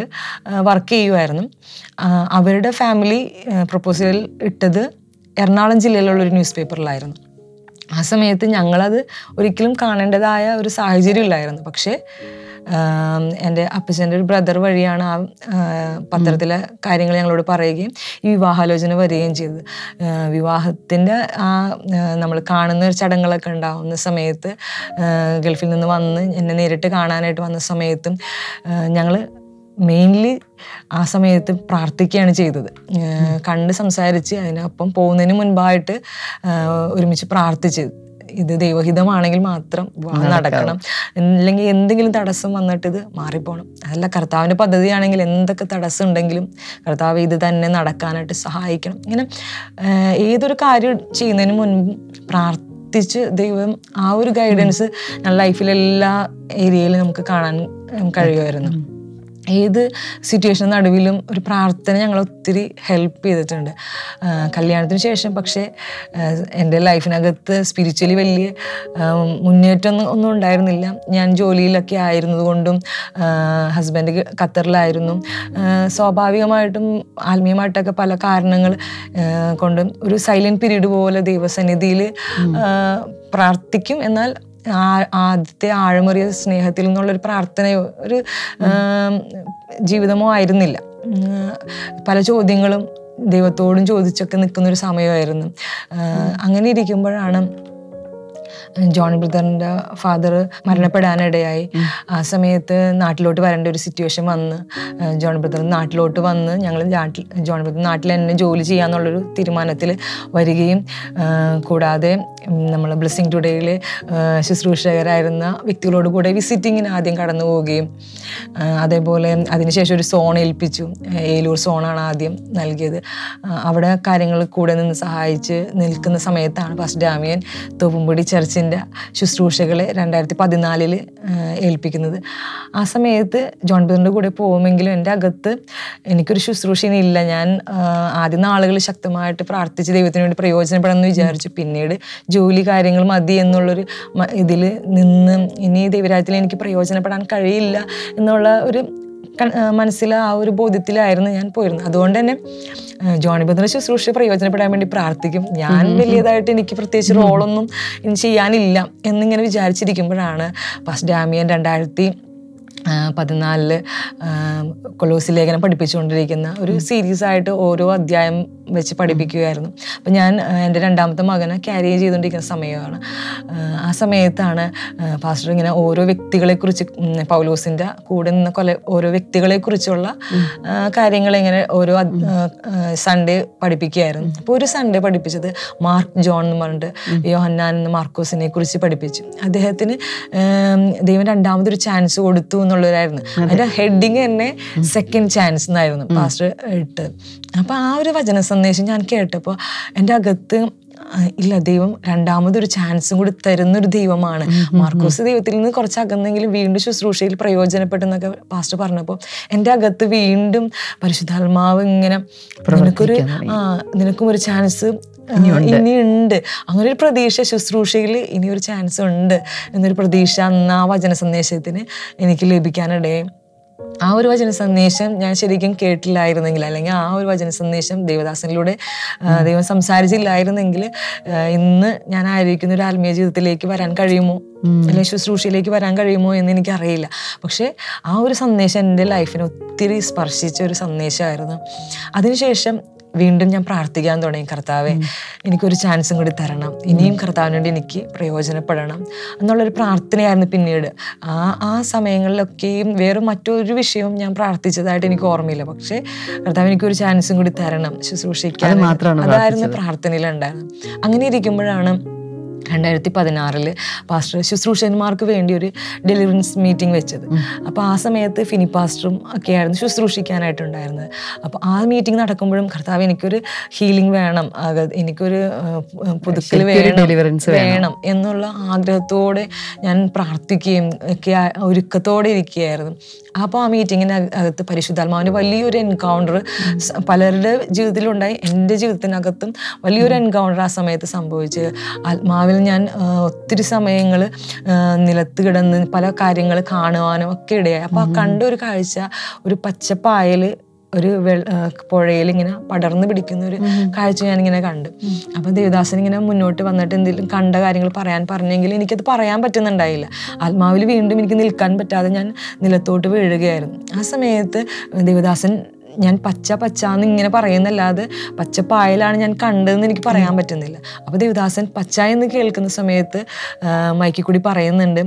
വർക്ക് ചെയ്യുമായിരുന്നു അവരുടെ ഫാമിലി പ്രൊപ്പോസൽ ഇട്ടത് എറണാകുളം ജില്ലയിലുള്ള ഒരു ന്യൂസ് പേപ്പറിലായിരുന്നു ആ സമയത്ത് ഞങ്ങളത് ഒരിക്കലും കാണേണ്ടതായ ഒരു സാഹചര്യം ഇല്ലായിരുന്നു. പക്ഷേ എന്റെ അപ്പച്ചന്റെ ഒരു ബ്രദർ വഴിയാണ് ആ പത്രത്തിലെ കാര്യങ്ങൾ ഞങ്ങളോട് പറയുകയും ഈ വിവാഹാലോചന വരികയും ചെയ്തത്. വിവാഹത്തിന്റെ ആ നമ്മൾ കാണുന്ന ഒരു ചടങ്ങുകളൊക്കെ ഉണ്ടാവുന്ന സമയത്ത് ഗൾഫിൽ നിന്ന് വന്ന് എന്നെ നേരിട്ട് കാണാനായിട്ട് വന്ന സമയത്തും ഞങ്ങൾ മെയിൻലി ആ സമയത്ത് പ്രാർത്ഥിക്കുകയാണ് ചെയ്തത്. കണ്ട് സംസാരിച്ച് അതിനൊപ്പം പോകുന്നതിന് മുൻപായിട്ട് ഒരുമിച്ച് പ്രാർത്ഥിച്ച്. ഇത് ദൈവഹിതമാണെങ്കിൽ മാത്രം നടക്കണം. അല്ലെങ്കിൽ എന്തെങ്കിലും തടസ്സം വന്നിട്ട് ഇത് മാറിപ്പോണം. അതല്ല കർത്താവിന്റെ പദ്ധതിയാണെങ്കിൽ എന്തൊക്കെ തടസ്സം ഉണ്ടെങ്കിലും കർത്താവ് ഇത് തന്നെ നടക്കാനായിട്ട് സഹായിക്കണം. ഇങ്ങനെ ഏതൊരു കാര്യം ചെയ്യുന്നതിന് മുൻപ് പ്രാർത്ഥിച്ച് ദൈവം ആ ഒരു ഗൈഡൻസ് ലൈഫിലെല്ലാ ഏരിയയിലും നമുക്ക് കാണാൻ കഴിയുമായിരുന്നു. ഏത് സിറ്റുവേഷൻ നടുവിലും ഒരു പ്രാർത്ഥന ഞങ്ങൾ ഒത്തിരി ഹെൽപ്പ് ചെയ്തിട്ടുണ്ട്. കല്യാണത്തിന് ശേഷം പക്ഷേ എന്റെ ലൈഫിനകത്ത് സ്പിരിച്വലി വലിയ മുന്നേറ്റം ഒന്നും ഉണ്ടായിരുന്നില്ല. ഞാൻ ജോലിയിലൊക്കെ ആയിരുന്നതുകൊണ്ടും ഹസ്ബൻഡ് ഖത്തറിലായിരുന്നു. സ്വാഭാവികമായിട്ടും ആത്മീയമായിട്ടൊക്കെ പല കാരണങ്ങൾ കൊണ്ടും ഒരു സൈലന്റ് പീരീഡ് പോലെ ദൈവസന്നിധിയിൽ പ്രാർത്ഥിക്കും. എന്നാൽ ആദ്യത്തെ ആഴമേറിയ സ്നേഹത്തിൽ നിന്നുള്ളൊരു പ്രാർത്ഥനയോ ഒരു ജീവിതമോ ആയിരുന്നില്ല. പല ചോദ്യങ്ങളും ദൈവത്തോടും ചോദിച്ചൊക്കെ നിൽക്കുന്നൊരു സമയമായിരുന്നു. അങ്ങനെ ഇരിക്കുമ്പോഴാണ് ജോൺ ബ്രദറിന്റെ ഫാദർ മരണപ്പെടാനിടയായി. ആ സമയത്ത് നാട്ടിലോട്ട് വരേണ്ട ഒരു സിറ്റുവേഷൻ വന്ന് ജോൺ ബ്രദർ നാട്ടിലോട്ട് വന്ന് ഞങ്ങൾ നാട്ടിൽ ജോൺ ബ്രദർ നാട്ടിൽ തന്നെ ജോലി ചെയ്യാന്നുള്ളൊരു തീരുമാനത്തിൽ വരികയും കൂടാതെ നമ്മൾ ബ്ലെസ്സിങ് ടുഡേയിൽ ശുശ്രൂഷകരായിരുന്ന വ്യക്തികളോട് കൂടെ വിസിറ്റിങ്ങിന് ആദ്യം കടന്നു പോവുകയും അതേപോലെ അതിനുശേഷം ഒരു സോൺ ഏൽപ്പിച്ചു. ഏലൂർ സോണാണ് ആദ്യം നൽകിയത്. അവിടെ കാര്യങ്ങൾ കൂടെ നിന്ന് സഹായിച്ച് നിൽക്കുന്ന സമയത്താണ് ഫസ്റ്റ് ഡാമിയൻ തോപ്പുംപൊടി ചർച്ചിന്റെ ശുശ്രൂഷകളെ രണ്ടായിരത്തി പതിനാലിൽ ഏൽപ്പിക്കുന്നത്. ആ സമയത്ത് ജോൺ ബിറിന്റെ കൂടെ പോകുമെങ്കിലും എന്റെ അകത്ത് എനിക്കൊരു ശുശ്രൂഷയില്ല ഞാൻ ആദ്യ നാളുകൾ ശക്തമായിട്ട് പ്രാർത്ഥിച്ച് ദൈവത്തിന് വേണ്ടി പ്രയോജനപ്പെടണമെന്ന് വിചാരിച്ചു. പിന്നീട് ജോലി കാര്യങ്ങൾ മതി എന്നുള്ളൊരു ഇതിൽ നിന്ന് ഇനി ദൈവരാജ്യത്തിൽ എനിക്ക് പ്രയോജനപ്പെടാൻ കഴിയില്ല എന്നുള്ള ഒരു മനസ്സിൽ ആ ഒരു ബോധ്യത്തിലായിരുന്നു ഞാൻ പോയിരുന്നത്. അതുകൊണ്ട് തന്നെ ജോണി ബന്ധന ശുശ്രൂഷ പ്രയോജനപ്പെടാൻ വേണ്ടി പ്രാർത്ഥിക്കും. ഞാൻ വലിയതായിട്ട് എനിക്ക് പ്രത്യേകിച്ച് റോളൊന്നും ഇനി ചെയ്യാനില്ല എന്നിങ്ങനെ വിചാരിച്ചിരിക്കുമ്പോഴാണ് ഫസ്റ്റ് ഡാമിയൻ രണ്ടായിരത്തി പതിനാലിൽ കൊലോസി ലേഖനം പഠിപ്പിച്ചുകൊണ്ടിരിക്കുന്ന ഒരു സീരീസ് ആയിട്ട് ഓരോ അധ്യായം വെച്ച് പഠിപ്പിക്കുകയായിരുന്നു. അപ്പം ഞാൻ എന്റെ രണ്ടാമത്തെ മകനെ ക്യാരി ചെയ്തുകൊണ്ടിരിക്കുന്ന സമയമാണ്. ആ, സമയത്താണ് പാസ്റ്റർ ഇങ്ങനെ ഓരോ വ്യക്തികളെക്കുറിച്ച് കുറിച്ച് പൗലോസിന്റെ കൂടെ നിന്ന കൊല ഓരോ വ്യക്തികളെക്കുറിച്ചുള്ള കാര്യങ്ങൾ ഇങ്ങനെ ഓരോ സൺഡേ പഠിപ്പിക്കുകയായിരുന്നു. അപ്പോൾ ഒരു സൺഡേ പഠിപ്പിച്ചത് മാർക്ക് ജോൺ എന്ന് പറഞ്ഞിട്ട് യോഹന്നാൻ എന്ന മാർക്കോസിനെ കുറിച്ച് പഠിപ്പിച്ചു. അദ്ദേഹത്തിന് ദൈവം രണ്ടാമതൊരു ചാൻസ് കൊടുത്തു എന്നുള്ളതായിരുന്നു അതിന്റെ ഹെഡിങ് തന്നെ സെക്കൻഡ് ചാൻസ് എന്നായിരുന്നു പാസ്റ്റർ ഇട്ട്. അപ്പൊ ആ ഒരു വചന സന്ദേശം ഞാൻ കേട്ടപ്പോൾ എന്റെ അകത്ത് ഇല്ല ദൈവം രണ്ടാമതൊരു ചാൻസും കൂടി തരുന്നൊരു ദൈവമാണ്. മാർക്കോസ് ദൈവത്തിൽ നിന്ന് കുറച്ച് അകന്നെങ്കിലും വീണ്ടും ശുശ്രൂഷയിൽ പ്രയോജനപ്പെട്ടെന്നൊക്കെ പാസ്റ്റർ പറഞ്ഞപ്പോൾ എന്റെ അകത്ത് വീണ്ടും പരിശുദ്ധാത്മാവ് ഇങ്ങനെ നിനക്കൊരു ആ നിനക്കും ഒരു ചാൻസ് ഇനിയുണ്ട്. അങ്ങനെ ഒരു പ്രതീക്ഷ ശുശ്രൂഷയിൽ ഇനിയൊരു ചാൻസ് ഉണ്ട് എന്നൊരു പ്രതീക്ഷ അന്ന് ആ വചന സന്ദേശത്തിന് എനിക്ക് ലഭിക്കാനിടയായി. ആ ഒരു വചന സന്ദേശം ഞാൻ ശരിക്കും കേട്ടില്ലായിരുന്നെങ്കിൽ അല്ലെങ്കിൽ ആ ഒരു വചന സന്ദേശം ദേവദാസനിലൂടെ ദൈവം സംസാരിച്ചില്ലായിരുന്നെങ്കിൽ ഇന്ന് ഞാൻ ആയിരിക്കുന്ന ഒരു ആത്മീയ ജീവിതത്തിലേക്ക് വരാൻ കഴിയുമോ? അല്ലെങ്കിൽ ശുശ്രൂഷയിലേക്ക് വരാൻ കഴിയുമോ എന്ന് എനിക്കറിയില്ല. പക്ഷേ ആ ഒരു സന്ദേശം എന്റെ ലൈഫിനെ ഒത്തിരി സ്പർശിച്ച ഒരു സന്ദേശമായിരുന്നു. അതിനുശേഷം വീണ്ടും ഞാൻ പ്രാർത്ഥിക്കാൻ തുടങ്ങി കർത്താവെ എനിക്കൊരു ചാൻസും കൂടി തരണം. ഇനിയും കർത്താവിന് വേണ്ടി എനിക്ക് പ്രയോജനപ്പെടണം എന്നുള്ളൊരു പ്രാർത്ഥനയായിരുന്നു പിന്നീട്. ആ ആ സമയങ്ങളിലൊക്കെയും വേറെ മറ്റൊരു വിഷയവും ഞാൻ പ്രാർത്ഥിച്ചതായിട്ട് എനിക്ക് ഓർമ്മയില്ല. പക്ഷേ കർത്താവ് എനിക്കൊരു ചാൻസും കൂടി തരണം ശുശ്രൂഷിക്കാൻ. അതായിരുന്നു പ്രാർത്ഥനയിലുണ്ടായിരുന്നു അങ്ങനെ ഇരിക്കുമ്പോഴാണ് രണ്ടായിരത്തി പതിനാറിൽ പാസ്റ്റർ ശുശ്രൂഷന്മാർക്ക് വേണ്ടി ഒരു ഡെലിവറൻസ് മീറ്റിംഗ് വെച്ചത് അപ്പോൾ ആ സമയത്ത് ഫിനി പാസ്റ്ററും ഒക്കെ ആയിരുന്നു ശുശ്രൂഷിക്കാനായിട്ടുണ്ടായിരുന്നത് അപ്പോൾ ആ മീറ്റിംഗ് നടക്കുമ്പോഴും കർത്താവ് എനിക്കൊരു ഹീലിംഗ് വേണം എനിക്കൊരു പുതുക്കൽ വേണം ഡെലിവറൻസ് വേണം. എന്നുള്ള ആഗ്രഹത്തോടെ ഞാൻ പ്രാർത്ഥിക്കുകയും ഒക്കെ ഒരുക്കത്തോടെ ഇരിക്കുകയായിരുന്നു. അപ്പോൾ ആ മീറ്റിങ്ങിന് അകത്ത് പരിശുദ്ധാത്മാവിന്റെ വലിയൊരു എൻകൗണ്ടർ പലരുടെ ജീവിതത്തിലുണ്ടായി. എന്റെ ജീവിതത്തിനകത്തും വലിയൊരു എൻകൗണ്ടർ ആ സമയത്ത് സംഭവിച്ച് ആത്മാവിൽ ഞാൻ ഒത്തിരി സമയങ്ങൾ നിലത്ത് കിടന്ന് പല കാര്യങ്ങൾ കാണുവാനും ഒക്കെ ഇടയായി. അപ്പോൾ ആ കണ്ട ഒരു കാഴ്ച ഒരു പച്ചപ്പായൽ ഒരു പുഴയിൽ ഇങ്ങനെ പടർന്നു പിടിക്കുന്ന ഒരു കാഴ്ച ഞാനിങ്ങനെ കണ്ടു. അപ്പൊ ദേവദാസൻ ഇങ്ങനെ മുന്നോട്ട് വന്നിട്ട് എന്തെങ്കിലും കണ്ട കാര്യങ്ങൾ പറയാൻ പറഞ്ഞെങ്കിൽ എനിക്കത് പറയാൻ പറ്റുന്നുണ്ടായില്ല. ആത്മാവിൽ വീണ്ടും എനിക്ക് നിൽക്കാൻ പറ്റാതെ ഞാൻ നിലത്തോട്ട് വീഴുകയായിരുന്നു. ആ സമയത്ത് ദേവദാസൻ ഞാൻ പച്ച പച്ച എന്ന് ഇങ്ങനെ പറയുന്നല്ലാതെ പച്ചപ്പായലാണ് ഞാൻ കണ്ടതെന്ന് എനിക്ക് പറയാൻ പറ്റുന്നില്ല. അപ്പോൾ ദേവദാസൻ പച്ച എന്ന് കേൾക്കുന്ന സമയത്ത് മൈക്കിൽ കൂടി പറയുന്നുണ്ട്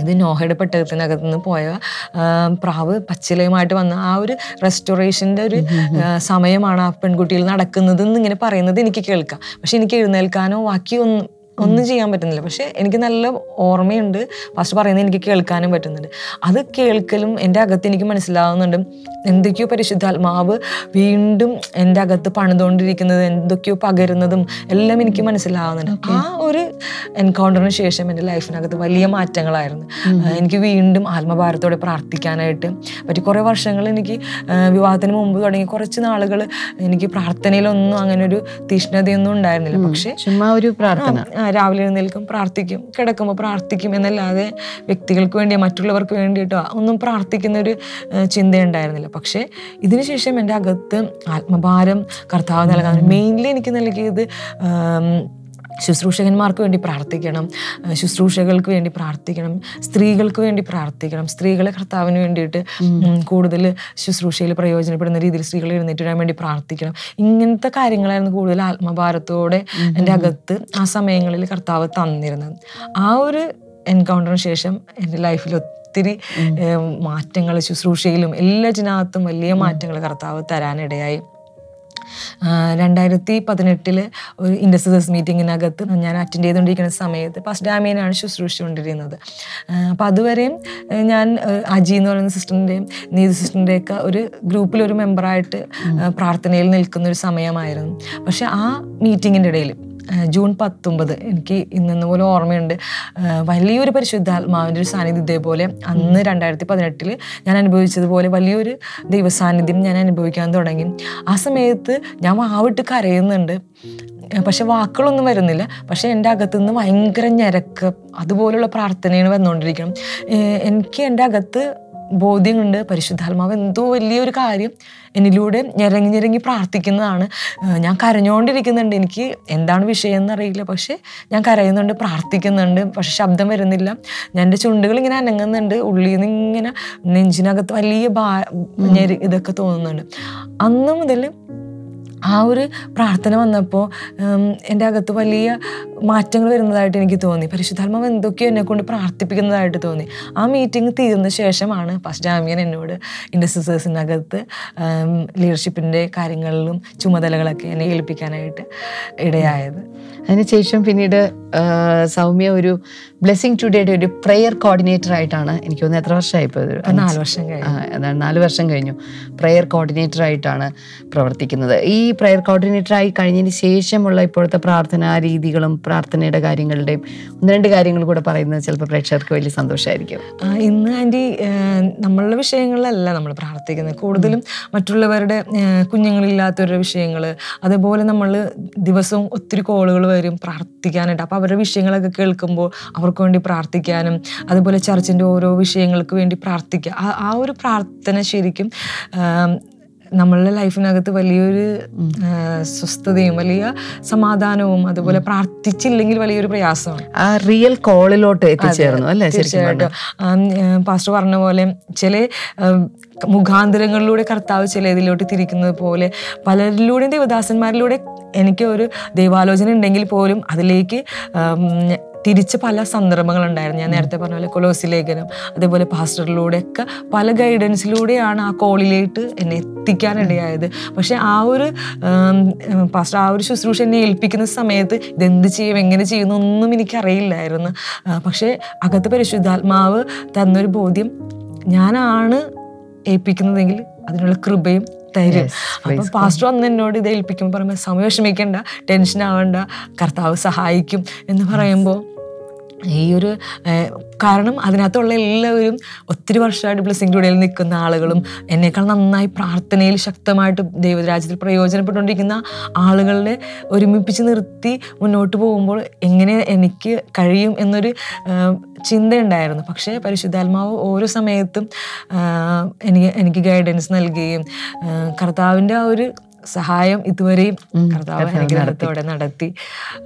ഇത് നോഹയുടെ പെട്ടകത്തിനകത്ത് നിന്ന് പോയ പ്രാവ് പച്ചിലയുമായിട്ട് വന്ന ആ ഒരു റെസ്റ്റോറേഷന്റെ ഒരു സമയമാണ് ആ പെൺകുട്ടിയിൽ നടക്കുന്നത് എന്ന് ഇങ്ങനെ പറയുന്നത് എനിക്ക് കേൾക്കാം. പക്ഷെ എനിക്ക് എഴുന്നേൽക്കാനോ ബാക്കി ഒന്നും ഒന്നും ചെയ്യാൻ പറ്റുന്നില്ല. പക്ഷെ എനിക്ക് നല്ല ഓർമ്മയുണ്ട്. ഫസ്റ്റ് പറയുന്നത് എനിക്ക് കേൾക്കാനും പറ്റുന്നുണ്ട്. അത് കേൾക്കലും എന്റെ അകത്ത് എനിക്ക് മനസ്സിലാവുന്നുണ്ട്. എന്തൊക്കെയോ പരിശുദ്ധാത്മാവ് വീണ്ടും എന്റെ അകത്ത് പണിതുകൊണ്ടിരിക്കുന്നത് എന്തൊക്കെയോ പകരുന്നതും എല്ലാം എനിക്ക് മനസ്സിലാവുന്നുണ്ട്. ആ ഒരു എൻകൗണ്ടറിന് ശേഷം എന്റെ ലൈഫിനകത്ത് വലിയ മാറ്റങ്ങളായിരുന്നു. എനിക്ക് വീണ്ടും ആത്മഭാരത്തോടെ പ്രാർത്ഥിക്കാനായിട്ട് പറ്റി കുറേ വർഷങ്ങൾ എനിക്ക് വിവാഹത്തിന് മുമ്പ് തുടങ്ങി കുറച്ച് നാളുകൾ എനിക്ക് പ്രാർത്ഥനയിലൊന്നും അങ്ങനെ ഒരു തീഷ്ണതയൊന്നും ഉണ്ടായിരുന്നില്ല. പക്ഷേ ചുമ്മാ ഒരു പ്രാർത്ഥന. രാവിലെ എഴുന്നേൽക്കും പ്രാർത്ഥിക്കും കിടക്കുമ്പോൾ പ്രാർത്ഥിക്കും എന്നല്ലാതെ വ്യക്തികൾക്ക് വേണ്ടിയോ മറ്റുള്ളവർക്ക് വേണ്ടിയിട്ടോ ഒന്നും പ്രാർത്ഥിക്കുന്ന ഒരു ചിന്തയുണ്ടായിരുന്നില്ല. പക്ഷേ ഇതിനുശേഷം എന്റെ അകത്ത് ആത്മഭാരം കർത്താവ് നൽകാൻ മെയിൻലി എനിക്ക് നൽകിയത് ശുശ്രൂഷകന്മാർക്ക് വേണ്ടി പ്രാർത്ഥിക്കണം ശുശ്രൂഷകൾക്ക് വേണ്ടി പ്രാർത്ഥിക്കണം സ്ത്രീകൾക്ക് വേണ്ടി പ്രാർത്ഥിക്കണം സ്ത്രീകളെ കർത്താവിന് വേണ്ടിയിട്ട് കൂടുതൽ ശുശ്രൂഷയിൽ പ്രയോജനപ്പെടുന്ന രീതിയിൽ സ്ത്രീകൾ എഴുന്നേറ്റ് വരാൻ വേണ്ടി പ്രാർത്ഥിക്കണം. ഇങ്ങനത്തെ കാര്യങ്ങളായിരുന്നു കൂടുതൽ ആത്മഭാരത്തോടെ എന്റെ അകത്ത് ആ സമയങ്ങളിൽ കർത്താവ് തന്നിരുന്നത്. ആ ഒരു എൻകൗണ്ടറിന് ശേഷം എന്റെ ലൈഫിൽ ഒത്തിരി മാറ്റങ്ങൾ ശുശ്രൂഷയിലും എല്ലാ എല്ലാറ്റിനകത്തും വലിയ മാറ്റങ്ങൾ കർത്താവ് തരാനിടയായി. രണ്ടായിരത്തി പതിനെട്ടിൽ ഒരു ഇൻഡസ്ട്രീസ് മീറ്റിങ്ങിനകത്ത് ഞാൻ അറ്റൻഡ് ചെയ്തുകൊണ്ടിരിക്കുന്ന സമയത്ത് ഫസ്റ്റ് ഡാമിയനാണ് ശുശ്രൂഷിച്ചുകൊണ്ടിരുന്നത് അപ്പോൾ അതുവരെയും ഞാൻ അജി എന്ന് പറയുന്ന സിസ്റ്ററിന്റെയും നീതി സിസ്റ്ററിന്റെയൊക്കെ ഒരു ഗ്രൂപ്പിൽ ഒരു മെമ്പറായിട്ട് പ്രാർത്ഥനയിൽ നിൽക്കുന്ന ഒരു സമയമായിരുന്നു. പക്ഷെ ആ മീറ്റിങ്ങിന്റെ ഇടയിൽ ജൂൺ പത്തൊമ്പത് എനിക്ക് ഇന്നെന്ന പോലെ ഓർമ്മയുണ്ട്. വലിയൊരു പരിശുദ്ധാത്മാവിന്റെ ഒരു സാന്നിധ്യം ഇതേപോലെ അന്ന് രണ്ടായിരത്തി പതിനെട്ടിൽ ഞാൻ അനുഭവിച്ചതുപോലെ വലിയൊരു ദൈവസാന്നിധ്യം ഞാൻ അനുഭവിക്കാൻ തുടങ്ങി. ആ സമയത്ത് ഞാൻ വാവിട്ട് കരയുന്നുണ്ട്. പക്ഷെ വാക്കുകളൊന്നും വരുന്നില്ല. പക്ഷെ എന്റെ അകത്തുനിന്ന് ഭയങ്കര ഞരക്ക് അതുപോലുള്ള പ്രാർത്ഥനയാണ് വന്നുകൊണ്ടിരിക്കണം. എനിക്ക് എന്റെ അകത്ത് ബോധ്യമുണ്ട് പരിശുദ്ധാത്മാവ് എന്തോ വലിയൊരു കാര്യം എന്നിലൂടെ ഞെരങ്ങി ഞെരങ്ങി പ്രാർത്ഥിക്കുന്നതാണ്. ഞാൻ കരഞ്ഞുകൊണ്ടിരിക്കുന്നുണ്ട് എനിക്ക് എന്താണ് വിഷയം എന്നറിയില്ല പക്ഷേ ഞാൻ കരയുന്നുണ്ട് പ്രാർത്ഥിക്കുന്നുണ്ട്. പക്ഷെ ശബ്ദം വരുന്നില്ല. ഞാൻ എന്റെ ചുണ്ടുകൾ ഇങ്ങനെ അനങ്ങുന്നുണ്ട്. ഉള്ളിൽ നിന്ന് ഇങ്ങനെ നെഞ്ചിനകത്ത് വലിയ ഭാ ഇതൊക്കെ തോന്നുന്നുണ്ട്. അന്ന് മുതൽ ആ ഒരു പ്രാർത്ഥന വന്നപ്പോൾ എന്റെ അകത്ത് വലിയ മാറ്റങ്ങൾ വരുന്നതായിട്ട് എനിക്ക് തോന്നി. പരിശുദ്ധാത്മാവ് എന്തൊക്കെയോ എന്നെ കൊണ്ട് പ്രാർത്ഥിപ്പിക്കുന്നതായിട്ട് തോന്നി. ആ മീറ്റിംഗ് തീർന്ന ശേഷമാണ് ഫസ്റ്റ് ജാമ്യൻ എന്നോട് ഇൻഡസ്ട്രീസേഴ്സിനകത്ത് ലീഡർഷിപ്പിന്റെ കാര്യങ്ങളിലും ചുമതലകളൊക്കെ എന്നെ ഏൽപ്പിക്കാനായിട്ട് ഇടയായത്. അതിനുശേഷം പിന്നീട് സൗമ്യ ഒരു ബ്ലെസ്സിങ് ടുഡേയുടെ ഒരു പ്രെയർ കോർഡിനേറ്റർ ആയിട്ടാണ് എനിക്ക് തോന്നുന്നത്. എത്ര വർഷമായി ഇപ്പൊ നാല് വർഷം അതാണ്. നാല് വർഷം കഴിഞ്ഞു. പ്രെയർ കോർഡിനേറ്റർ ആയിട്ടാണ് പ്രവർത്തിക്കുന്നത്. ഈ പ്രെയർ കോർഡിനേറ്റർ ആയി കഴിഞ്ഞതിന് ശേഷമുള്ള ഇപ്പോഴത്തെ പ്രാർത്ഥനാ രീതികളും പ്രാർത്ഥനയുടെ കാര്യങ്ങളുടെയും ഒന്ന് രണ്ട് കാര്യങ്ങൾ കൂടെ പറയുന്നത് ചിലപ്പോൾ പ്രേക്ഷകർക്ക് വലിയ സന്തോഷമായിരിക്കും. ഇന്ന് ആന്റി നമ്മളുടെ വിഷയങ്ങളിലല്ല നമ്മൾ പ്രാർത്ഥിക്കുന്നത്. കൂടുതലും മറ്റുള്ളവരുടെ കുഞ്ഞുങ്ങളില്ലാത്തവരുടെ വിഷയങ്ങൾ അതേപോലെ നമ്മൾ ദിവസവും ഒത്തിരി കോളുകൾ വരും പ്രാർത്ഥിക്കാനായിട്ട്. അപ്പോൾ അവരുടെ വിഷയങ്ങളൊക്കെ കേൾക്കുമ്പോൾ അവർക്ക് വേണ്ടി പ്രാർത്ഥിക്കാനും അതുപോലെ ചർച്ചിന്റെ ഓരോ വിഷയങ്ങൾക്ക് വേണ്ടി പ്രാർത്ഥിക്കുക. ആ- ഒരു പ്രാർത്ഥന ശരിക്കും നമ്മളുടെ ലൈഫിനകത്ത് വലിയൊരു സ്വസ്ഥതയും വലിയ സമാധാനവും അതുപോലെ പ്രാർത്ഥിച്ചില്ലെങ്കിൽ വലിയൊരു പ്രയാസമാണ്. ആ റിയൽ കോളിലോട്ട് എത്തിച്ചേർന്നു അല്ലേ തീർച്ചയായിട്ടും. പാസ്റ്റർ പറഞ്ഞ പോലെ ചില മുഖാന്തരങ്ങളിലൂടെ കർത്താവ് ചില ഇതിലോട്ട് തിരിക്കുന്നത് പോലെ പലരിലൂടെയും ദേവദാസന്മാരിലൂടെ എനിക്ക് ഒരു ദൈവാലോചന ഉണ്ടെങ്കിൽ പോലും അതിലേക്ക് തിരിച്ച പല സന്ദർഭങ്ങളുണ്ടായിരുന്നു. ഞാൻ നേരത്തെ പറഞ്ഞ പോലെ കൊലോസി ലേഖനം അതേപോലെ പാസ്റ്ററിലൂടെയൊക്കെ പല ഗൈഡൻസിലൂടെയാണ് ആ കോളിലേക്ക് എന്നെ എത്തിക്കാനിടയായത്. പക്ഷെ ആ ഒരു പാസ്റ്റർ ആ ഒരു ശുശ്രൂഷ എന്നെ ഏൽപ്പിക്കുന്ന സമയത്ത് ഇതെന്ത് ചെയ്യും എങ്ങനെ ചെയ്യുന്നു ഒന്നും എനിക്കറിയില്ലായിരുന്നു. പക്ഷേ അകത്ത് പരിശുദ്ധാത്മാവ് തന്നൊരു ബോധ്യം ഞാനാണ് ഏൽപ്പിക്കുന്നതെങ്കിൽ അതിനുള്ള കൃപയും തരും. അപ്പം പാസ്റ്റർ അന്ന് എന്നോട് ഇത് ഏൽപ്പിക്കുമ്പോൾ പറയുമ്പോൾ സമയം വിഷമിക്കേണ്ട ടെൻഷൻ ആവണ്ട കർത്താവ് സഹായിക്കും എന്ന് പറയുമ്പോൾ ഈ ഒരു കാരണം അതിനകത്തുള്ള എല്ലാവരും ഒത്തിരി വർഷമായിട്ട് ബ്ലസ്സിംഗ് ടുഡേയിൽ നിൽക്കുന്ന ആളുകളും എന്നേക്കാൾ നന്നായി പ്രാർത്ഥനയിൽ ശക്തമായിട്ട് ദൈവരാജ്യത്തിൽ പ്രയോജനപ്പെട്ടുകൊണ്ടിരിക്കുന്ന ആളുകളെ ഒരുമിപ്പിച്ച് നിർത്തി മുന്നോട്ട് പോകുമ്പോൾ എങ്ങനെ എനിക്ക് കഴിയും എന്നൊരു ചിന്തയുണ്ടായിരുന്നു. പക്ഷേ പരിശുദ്ധാത്മാവ് ഓരോ സമയത്തും എനിക്ക് എനിക്ക് ഗൈഡൻസ് നൽകുകയും കർത്താവിന്റെ ആ ഒരു സഹായം ഇതുവരെയും കർത്താവ് അനുഗ്രഹത്തോടെ നടത്തി.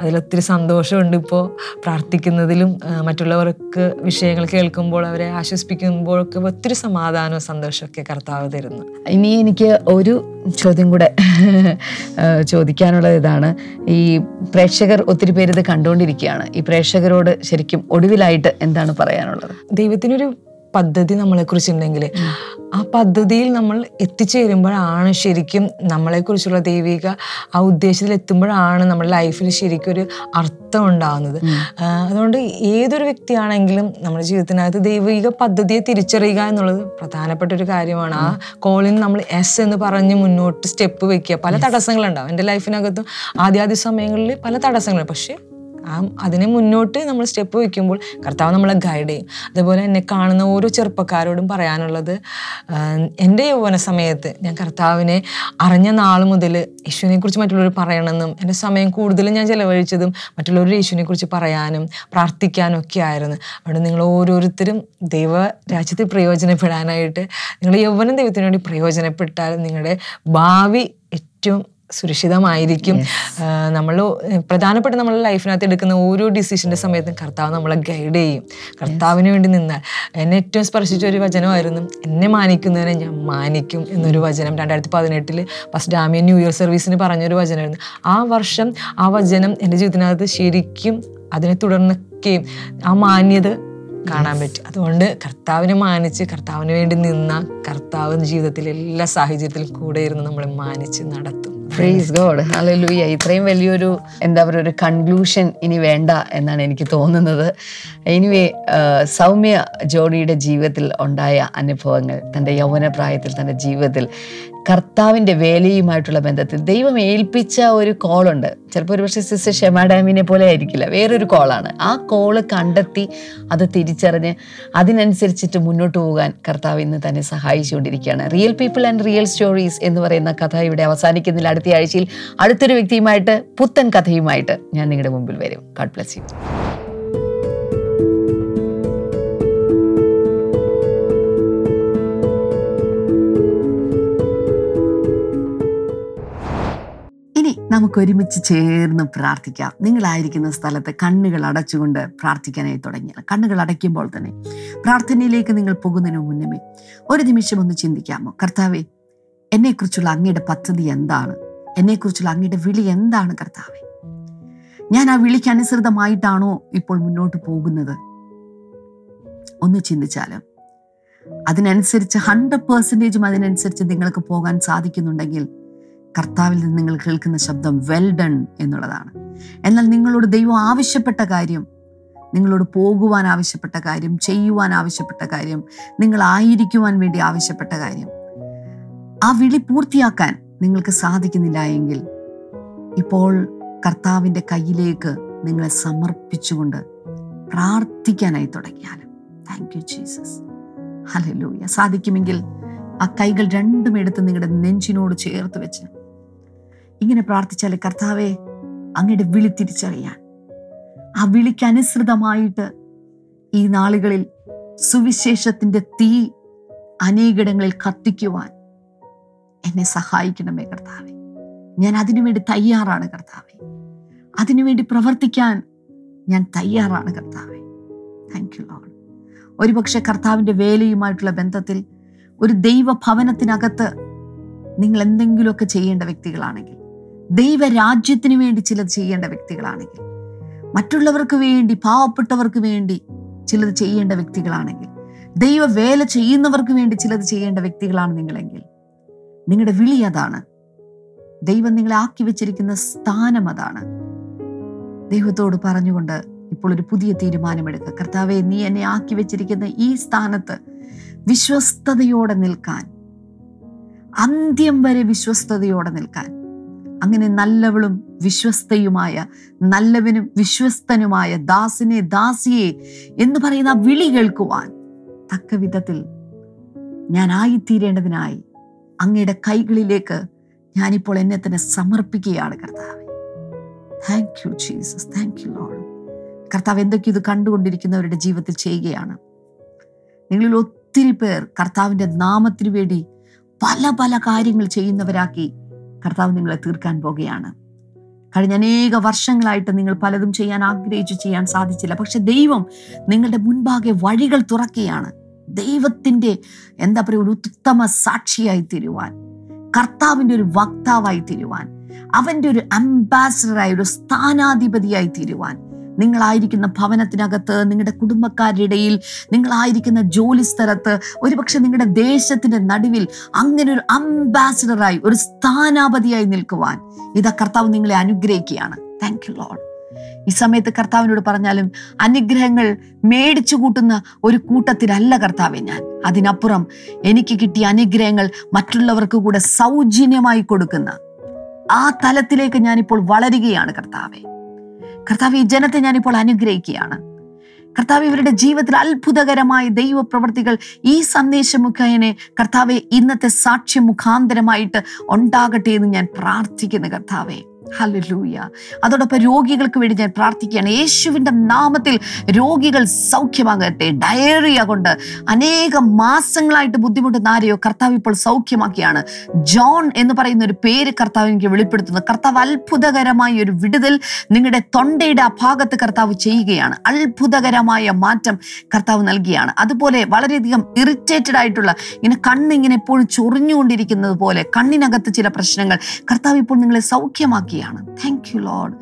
അതിലൊത്തിരി സന്തോഷമുണ്ട് ഇപ്പോൾ പ്രാർത്ഥിക്കുന്നതിലും മറ്റുള്ളവർക്ക് വിഷയങ്ങൾ കേൾക്കുമ്പോൾ അവരെ ആശ്വസിപ്പിക്കുമ്പോഴൊക്കെ ഒത്തിരി സമാധാനവും സന്തോഷമൊക്കെ കർത്താവ് തരുന്നു. ഇനി എനിക്ക് ഒരു ചോദ്യം കൂടെ ചോദിക്കാനുള്ള ചോദിക്കാനുള്ളത് ഇതാണ്. ഈ പ്രേക്ഷകർ ഒത്തിരി പേര് ഇത് കണ്ടുകൊണ്ടിരിക്കുകയാണ്. ഈ പ്രേക്ഷകരോട് ശരിക്കും ഒടുവിലായിട്ട് എന്താണ് പറയാനുള്ളത്? ദൈവത്തിനൊരു പദ്ധതി നമ്മളെക്കുറിച്ചുണ്ടെങ്കിൽ. ആ പദ്ധതിയിൽ നമ്മൾ എത്തിച്ചേരുമ്പോഴാണ് ശരിക്കും നമ്മളെക്കുറിച്ചുള്ള ദൈവിക ആ ഉദ്ദേശത്തിൽ എത്തുമ്പോഴാണ് നമ്മുടെ ലൈഫിൽ ശരിക്കും ഒരു അർത്ഥം ഉണ്ടാകുന്നത് അതുകൊണ്ട് ഏതൊരു വ്യക്തിയാണെങ്കിലും നമ്മുടെ ജീവിതത്തിനകത്ത് ദൈവിക പദ്ധതിയെ തിരിച്ചറിയുക എന്നുള്ളത് പ്രധാനപ്പെട്ട ഒരു കാര്യമാണ്. ആ കോളിൽ നമ്മൾ എസ് എന്ന് പറഞ്ഞ് മുന്നോട്ട് സ്റ്റെപ്പ് വെക്കുക. പല തടസ്സങ്ങളുണ്ടാവും. എന്റെ ലൈഫിനകത്തും ആദ്യാദ്യ സമയങ്ങളിൽ പല തടസ്സങ്ങളുണ്ട്. പക്ഷേ ആ അതിനെ മുന്നോട്ട് നമ്മൾ സ്റ്റെപ്പ് വയ്ക്കുമ്പോൾ കർത്താവ് നമ്മളെ ഗൈഡ് ചെയ്യും. അതുപോലെ എന്നെ കാണുന്ന ഓരോ ചെറുപ്പക്കാരോടും പറയാനുള്ളത് എന്റെ യൗവന സമയത്ത് ഞാൻ കർത്താവിനെ അറിഞ്ഞ നാൾ മുതൽ യേശുവിനെക്കുറിച്ച് മറ്റുള്ളവർ പറയണമെന്നും എന്റെ സമയം കൂടുതലും ഞാൻ ചിലവഴിച്ചതും മറ്റുള്ളവർ യേശുവിനെക്കുറിച്ച് പറയാനും പ്രാർത്ഥിക്കാനും ഒക്കെ ആയിരുന്നു. അവിടെ നിങ്ങൾ ഓരോരുത്തരും ദൈവ രാജ്യത്തിൽ പ്രയോജനപ്പെടാനായിട്ട് നിങ്ങൾ യൗവനം ദൈവത്തിനു വേണ്ടി പ്രയോജനപ്പെട്ടാൽ നിങ്ങളുടെ ഭാവി ഏറ്റവും സുരക്ഷിതമായിരിക്കും. നമ്മൾ പ്രധാനപ്പെട്ട നമ്മളെ ലൈഫിനകത്ത് എടുക്കുന്ന ഓരോ ഡിസിഷന്റെ സമയത്തും കർത്താവ് നമ്മളെ ഗൈഡ് ചെയ്യും. കർത്താവിന് വേണ്ടി നിന്നാൽ. എന്നെ ഏറ്റവും സ്പർശിച്ച ഒരു വചനമായിരുന്നു എന്നെ മാനിക്കുന്നതിനെ ഞാൻ മാനിക്കും എന്നൊരു വചനം. രണ്ടായിരത്തി പതിനെട്ടിൽ ഫസ്റ്റ് ഡാമിയൻ ന്യൂ ഇയർ സർവീസിന് പറഞ്ഞൊരു വചനമായിരുന്നു. ആ വർഷം ആ വചനം എന്റെ ജീവിതത്തിനകത്ത് ശരിക്കും അതിനെ തുടർന്നൊക്കെയും ആ മാന്യത കാണാൻ പറ്റും. അതുകൊണ്ട് കർത്താവിനെ മാനിച്ച് കർത്താവിന് വേണ്ടി നിന്ന കർത്താവ് ജീവിതത്തിലെ എല്ലാ സാഹചര്യത്തിലും കൂടെ ഇരുന്ന് നമ്മളെ മാനിച്ച് നടത്തും. പ്രൈസ് ഗോഡ് ഹല്ലേലൂയ ഇത്രയും വലിയൊരു എന്താ പറയുക ഒരു കൺക്ലൂഷൻ ഇനി വേണ്ട എന്നാണ് എനിക്ക് തോന്നുന്നത്. എനിവേ സൗമ്യ ജോണിയുടെ ജീവിതത്തിൽ ഉണ്ടായ അനുഭവങ്ങൾ തന്റെ യൗവന പ്രായത്തിൽ തന്റെ ജീവിതത്തിൽ കർത്താവിന്റെ വേലയുമായിട്ടുള്ള ബന്ധത്തിൽ ദൈവം ഏൽപ്പിച്ച ഒരു കോളുണ്ട്. ചിലപ്പോൾ ഒരുപക്ഷെ സിസ്റ്റർ ഷെമ ഡാമിനെ പോലെ ആയിരിക്കില്ല. വേറൊരു കോളാണ്. ആ കോൾ കണ്ടെത്തി അത് തിരിച്ചറിഞ്ഞ് അതിനനുസരിച്ചിട്ട് മുന്നോട്ട് പോകാൻ കർത്താവ് ഇന്ന് തന്നെ സഹായിച്ചുകൊണ്ടിരിക്കുകയാണ്. Real people and real stories എന്ന് പറയുന്ന കഥ ഇവിടെ അവസാനിക്കുന്നില്ല. അടുത്ത ആഴ്ചയിൽ അടുത്തൊരു വ്യക്തിയുമായിട്ട് പുത്തൻ കഥയുമായിട്ട് ഞാൻ നിങ്ങളുടെ മുമ്പിൽ വരും. ഗാഡ് ബ്ലസ് യു ഇനി നമുക്ക് ഒരുമിച്ച് ചേർന്ന് പ്രാർത്ഥിക്കാം. നിങ്ങളായിരിക്കുന്ന സ്ഥലത്ത് കണ്ണുകൾ അടച്ചുകൊണ്ട് പ്രാർത്ഥിക്കാനായി തുടങ്ങിയാൽ. കണ്ണുകൾ അടയ്ക്കുമ്പോൾ തന്നെ പ്രാർത്ഥനയിലേക്ക് നിങ്ങൾ പോകുന്നതിന് മുന്നമേ ഒരു നിമിഷം ഒന്ന് ചിന്തിക്കാമോ? കർത്താവെ എന്നെക്കുറിച്ചുള്ള അങ്ങയുടെ പദ്ധതി എന്താണ്? എന്നെക്കുറിച്ചുള്ള അങ്ങയുടെ വിളി എന്താണ് കർത്താവെ? ഞാൻ ആ വിളിക്ക് അനുസൃതമായിട്ടാണോ ഇപ്പോൾ മുന്നോട്ട് പോകുന്നത്? ഒന്ന് ചിന്തിച്ചാലും? അതിനനുസരിച്ച് ഹൺഡ്രഡ് പേഴ്സന്റേജും അതിനനുസരിച്ച് നിങ്ങൾക്ക് പോകാൻ സാധിക്കുന്നുണ്ടെങ്കിൽ കർത്താവിൽ നിന്ന് നിങ്ങൾ കേൾക്കുന്ന ശബ്ദം വെൽ ഡൺ എന്നുള്ളതാണ്. എന്നാൽ നിങ്ങളോട് ദൈവം ആവശ്യപ്പെട്ട കാര്യം നിങ്ങളോട് പോകുവാൻ ആവശ്യപ്പെട്ട കാര്യം ചെയ്യുവാൻ ആവശ്യപ്പെട്ട കാര്യം നിങ്ങളായിരിക്കുവാൻ വേണ്ടി ആവശ്യപ്പെട്ട കാര്യം ആ വിളി പൂർത്തിയാക്കാൻ നിങ്ങൾക്ക് സാധിക്കുന്നില്ല എങ്കിൽ ഇപ്പോൾ കർത്താവിന്റെ കയ്യിലേക്ക് നിങ്ങളെ സമർപ്പിച്ചുകൊണ്ട് പ്രാർത്ഥിക്കാനായി തുടങ്ങിയാലും. താങ്ക് യു ജീസസ് ഹലലൂയ സാധിക്കുമെങ്കിൽ ആ കൈകൾ രണ്ടും എടുത്ത് നിങ്ങളുടെ നെഞ്ചിനോട് ചേർത്ത് വെച്ച് ഇങ്ങനെ പ്രാർത്ഥിച്ചാൽ കർത്താവെ അങ്ങയുടെ വിളി തിരിച്ചറിയാൻ. ആ വിളിക്കനുസൃതമായിട്ട് ഈ നാളുകളിൽ സുവിശേഷത്തിന്റെ തീ അനേകിടങ്ങളിൽ കത്തിക്കുവാൻ എന്നെ സഹായിക്കണമേ കർത്താവെ. ഞാൻ അതിനുവേണ്ടി തയ്യാറാണ് കർത്താവെ. അതിനുവേണ്ടി പ്രവർത്തിക്കാൻ ഞാൻ തയ്യാറാണ് കർത്താവെ. താങ്ക് യു ലോഡ് ഒരുപക്ഷെ കർത്താവിന്റെ വേലയുമായിട്ടുള്ള ബന്ധത്തിൽ ഒരു ദൈവഭവനത്തിനകത്ത് നിങ്ങൾ എന്തെങ്കിലുമൊക്കെ ചെയ്യേണ്ട വ്യക്തികളാണെങ്കിൽ ദൈവരാജ്യത്തിന് വേണ്ടി ചിലത് ചെയ്യേണ്ട വ്യക്തികളാണെങ്കിൽ മറ്റുള്ളവർക്ക് വേണ്ടി പാവപ്പെട്ടവർക്ക് വേണ്ടി ചിലത് ചെയ്യേണ്ട വ്യക്തികളാണെങ്കിൽ ദൈവ വേല ചെയ്യുന്നവർക്ക് വേണ്ടി ചിലത് ചെയ്യേണ്ട വ്യക്തികളാണ് നിങ്ങളെങ്കിൽ നിങ്ങളുടെ വിളി അതാണ്. ദൈവം നിങ്ങളെ ആക്കി വെച്ചിരിക്കുന്ന സ്ഥാനം അതാണ്. ദൈവത്തോട് പറഞ്ഞുകൊണ്ട് ഇപ്പോൾ ഒരു പുതിയ തീരുമാനമെടുക്കുക. കർത്താവെ നീ എന്നെ ആക്കി വെച്ചിരിക്കുന്ന ഈ സ്ഥാനത്ത് വിശ്വസ്തയോടെ നിൽക്കാൻ അന്ത്യം വരെ വിശ്വസ്തയോടെ നിൽക്കാൻ അങ്ങനെ നല്ലവളും വിശ്വസ്തയുമായ നല്ലവനും വിശ്വസ്തനുമായ ദാസിനെ ദാസിയെ എന്ന് പറയുന്ന വിളി കേൾക്കുവാൻ തക്ക വിധത്തിൽ ഞാൻ ആയിത്തീരേണ്ടതിനായി അങ്ങയുടെ കൈകളിലേക്ക് ഞാനിപ്പോൾ എന്നെ തന്നെ സമർപ്പിക്കുകയാണ് കർത്താവ്. Thank you Jesus thank you lord കർത്താവ് എന്തൊക്കെ ഇത് കണ്ടുകൊണ്ടിരിക്കുന്നവരുടെ ജീവിതത്തിൽ ചെയ്യുകയാണ്. നിങ്ങളിൽ ഒത്തിരി പേർ കർത്താവിന്റെ നാമത്തിനു വേണ്ടി പല പല കാര്യങ്ങൾ ചെയ്യുന്നവരാക്കി കർത്താവ് നിങ്ങളെ തീർക്കാൻ പോകുകയാണ്. കഴിഞ്ഞ അനേക വർഷങ്ങളായിട്ട് നിങ്ങൾ പലതും ചെയ്യാൻ ആഗ്രഹിച്ചു ചെയ്യാൻ സാധിച്ചില്ല. പക്ഷെ ദൈവം നിങ്ങളുടെ മുൻപാകെ വഴികൾ തുറക്കുകയാണ്. ദൈവത്തിന്റെ എന്താ പറയുക ഒരു ഉത്തമ സാക്ഷിയായി തീരുവാൻ കർത്താവിന്റെ ഒരു വക്താവായി തീരുവാൻ അവന്റെ ഒരു അംബാസഡറായി ഒരു സ്ഥാനാധിപതിയായി തീരുവാൻ നിങ്ങളായിരിക്കുന്ന ഭവനത്തിനകത്ത് നിങ്ങളുടെ കുടുംബക്കാരുടെ ഇടയിൽ നിങ്ങളായിരിക്കുന്ന ജോലി സ്ഥലത്ത് ഒരുപക്ഷെ നിങ്ങളുടെ ദേശത്തിന്റെ നടുവിൽ അങ്ങനെ ഒരു അംബാസിഡറായി ഒരു സ്ഥാനാപതിയായി നിൽക്കുവാൻ ഇതാ കർത്താവ് നിങ്ങളെ അനുഗ്രഹിക്കുകയാണ്. താങ്ക് യു ലോഡ് ഈ സമയത്ത് കർത്താവിനോട് പറഞ്ഞാലും അനുഗ്രഹങ്ങൾ മേടിച്ചു കൂട്ടുന്ന ഒരു കൂട്ടത്തിലല്ല കർത്താവെ ഞാൻ. അതിനപ്പുറം എനിക്ക് കിട്ടിയ അനുഗ്രഹങ്ങൾ മറ്റുള്ളവർക്ക് കൂടെ സൗജന്യമായി കൊടുക്കുന്ന ആ തലത്തിലേക്ക് ഞാനിപ്പോൾ വളരുകയാണ് കർത്താവെ. കർത്താവ് ഈ ജനത്തെ ഞാനിപ്പോൾ അനുഗ്രഹിക്കുകയാണ്. കർത്താവ് ഇവരുടെ ജീവിതത്തിൽ അത്ഭുതകരമായ ദൈവ പ്രവൃത്തികൾ ഈ സന്ദേശം മുഖേനെ കർത്താവെ ഇന്നത്തെ സാക്ഷ്യം മുഖാന്തരമായിട്ട് ഉണ്ടാകട്ടെ എന്ന് ഞാൻ പ്രാർത്ഥിക്കുന്നു കർത്താവെ. ഹല്ലേലൂയ. അതോടൊപ്പം രോഗികൾക്ക് വേണ്ടി ഞാൻ പ്രാർത്ഥിക്കുകയാണ്. യേശുവിന്റെ നാമത്തിൽ രോഗികൾ സൗഖ്യമാകട്ടെ. ഡയറിയ കൊണ്ട് അനേകം മാസങ്ങളായിട്ട് ബുദ്ധിമുട്ടുന്ന ആരെയോ കർത്താവ് ഇപ്പോൾ സൗഖ്യമാക്കിയാണ്. ജോൺ എന്ന് പറയുന്ന ഒരു പേര് കർത്താവ് എനിക്ക് വെളിപ്പെടുത്തുന്നു. കർത്താവ് അത്ഭുതകരമായ ഒരു വിടുതൽ നിങ്ങളുടെ തൊണ്ടയുടെ ആ ഭാഗത്ത് കർത്താവ് ചെയ്യുകയാണ്. അത്ഭുതകരമായ മാറ്റം കർത്താവ് നൽകിയാണ്. അതുപോലെ വളരെയധികം ഇറിറ്റേറ്റഡ് ആയിട്ടുള്ള ഇങ്ങനെ കണ്ണിങ്ങനെ എപ്പോഴും ചൊറിഞ്ഞുകൊണ്ടിരിക്കുന്നത് പോലെ കണ്ണിനകത്ത് ചില പ്രശ്നങ്ങൾ കർത്താവ് ഇപ്പോൾ നിങ്ങളെ സൗഖ്യമാക്കിയാണ് thank you lord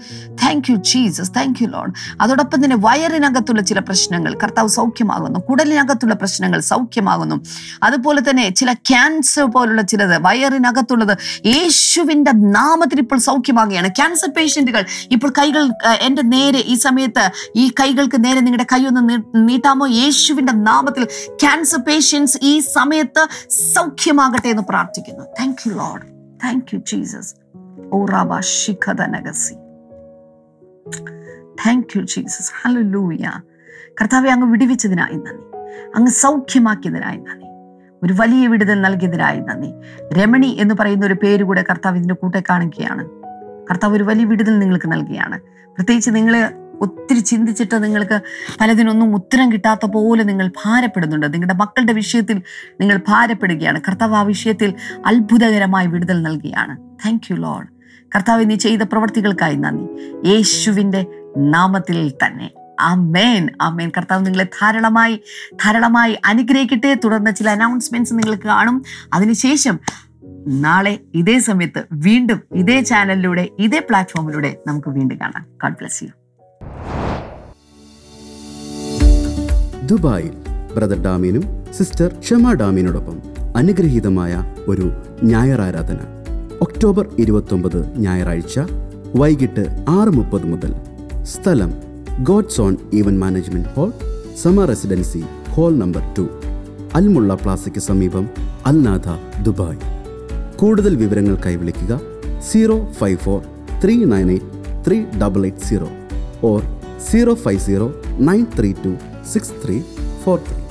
thank you Jesus thank you lord അതോടൊപ്പം തന്നെ വയറിനകത്തുള്ള ചില പ്രശ്നങ്ങൾ കർത്താവ് സൗഖ്യമാകുന്നു. കുടലിനകത്തുള്ള പ്രശ്നങ്ങൾ സൗഖ്യമാകുന്നു. അതുപോലെ തന്നെ ചില ക്യാൻസർ പോലുള്ള ചിലത് വയറിനകത്തുള്ളത് യേശുവിന്റെ നാമത്തിൽ ഇപ്പോൾ സൗഖ്യമാകുകയാണ്. ക്യാൻസർ പേഷ്യന്റുകൾ ഇപ്പോൾ കൈകൾ എന്റെ നേരെ ഈ സമയത്ത് ഈ കൈകൾക്ക് നേരെ നിങ്ങളുടെ കൈ ഒന്ന് നീട്ടാമോ? യേശുവിന്റെ നാമത്തിൽ ക്യാൻസർ പേഷ്യൻസ് ഈ സമയത്ത് സൗഖ്യമാകട്ടെ എന്ന് പ്രാർത്ഥിക്കുന്നു. Thank you lord thank you Jesus thank you Jesus hallelujah കർത്താവെ അങ്ങ് വിടിവിച്ചതിനായി നന്ദി. അങ്ങ് സൗഖ്യമാക്കിയതിനായി നന്ദി. ഒരു വലിയ വിടുതൽ നൽകിയതിനായി നന്ദി. രമണി എന്ന് പറയുന്ന ഒരു പേര് കൂടെ കർത്താവ് ഇതിന്റെ കൂട്ടെ കാണുകയാണ്. കർത്താവ് ഒരു വലിയ വിടുതൽ നിങ്ങൾക്ക് നൽകുകയാണ്. പ്രത്യേകിച്ച് നിങ്ങൾ ഒത്തിരി ചിന്തിച്ചിട്ട് നിങ്ങൾക്ക് പലതിനൊന്നും ഉത്തരം കിട്ടാത്ത പോലെ നിങ്ങൾ ഭാരപ്പെടുന്നുണ്ട്. നിങ്ങളുടെ മക്കളുടെ വിഷയത്തിൽ നിങ്ങൾ ഭാരപ്പെടുകയാണ്. കർത്താവ് ആ വിഷയത്തിൽ അത്ഭുതകരമായി വിടുതൽ നൽകുകയാണ്. താങ്ക് യു ലോഡ് കർത്താവ് നീ ചെയ്ത പ്രവർത്തികൾക്കായി നന്ദി. യേശുവിന്റെ നാമത്തിൽ തന്നെ. അമേൻ അമേൻ കർത്താവ് നിങ്ങളെ ധാരാളമായി ധാരാളമായി അനുഗ്രഹിക്കട്ടെ. തുടർന്ന് ചില അനൗൺസ്മെന്റ്സ് നിങ്ങൾക്ക് കാണും. അതിനുശേഷം നാളെ ഇതേ സമയത്ത് വീണ്ടും ഇതേ ചാനലിലൂടെ ഇതേ പ്ലാറ്റ്ഫോമിലൂടെ നമുക്ക് വീണ്ടും കാണാം. ഗോഡ് ബ്ലസ് യു ദുബായിൽ ബ്രദർ ഡാമിനും സിസ്റ്റർ ഷമ ഡാമിനോടൊപ്പം അനുഗ്രഹീതമായ ഒരു ഞായറാരാധന. ഒക്ടോബർ ഇരുപത്തൊമ്പത് ഞായറാഴ്ച വൈകിട്ട് ആറ് മുപ്പത് മുതൽ. സ്ഥലം God's own even management hall Sama residency hall number two. Al Mulla പ്ലാസയ്ക്ക് സമീപം അൽനാഥ ദുബായ്. കൂടുതൽ വിവരങ്ങൾക്കായി വിളിക്കുക zero five four three nine eight three double eight zero or zero five zero nine three two six three four three.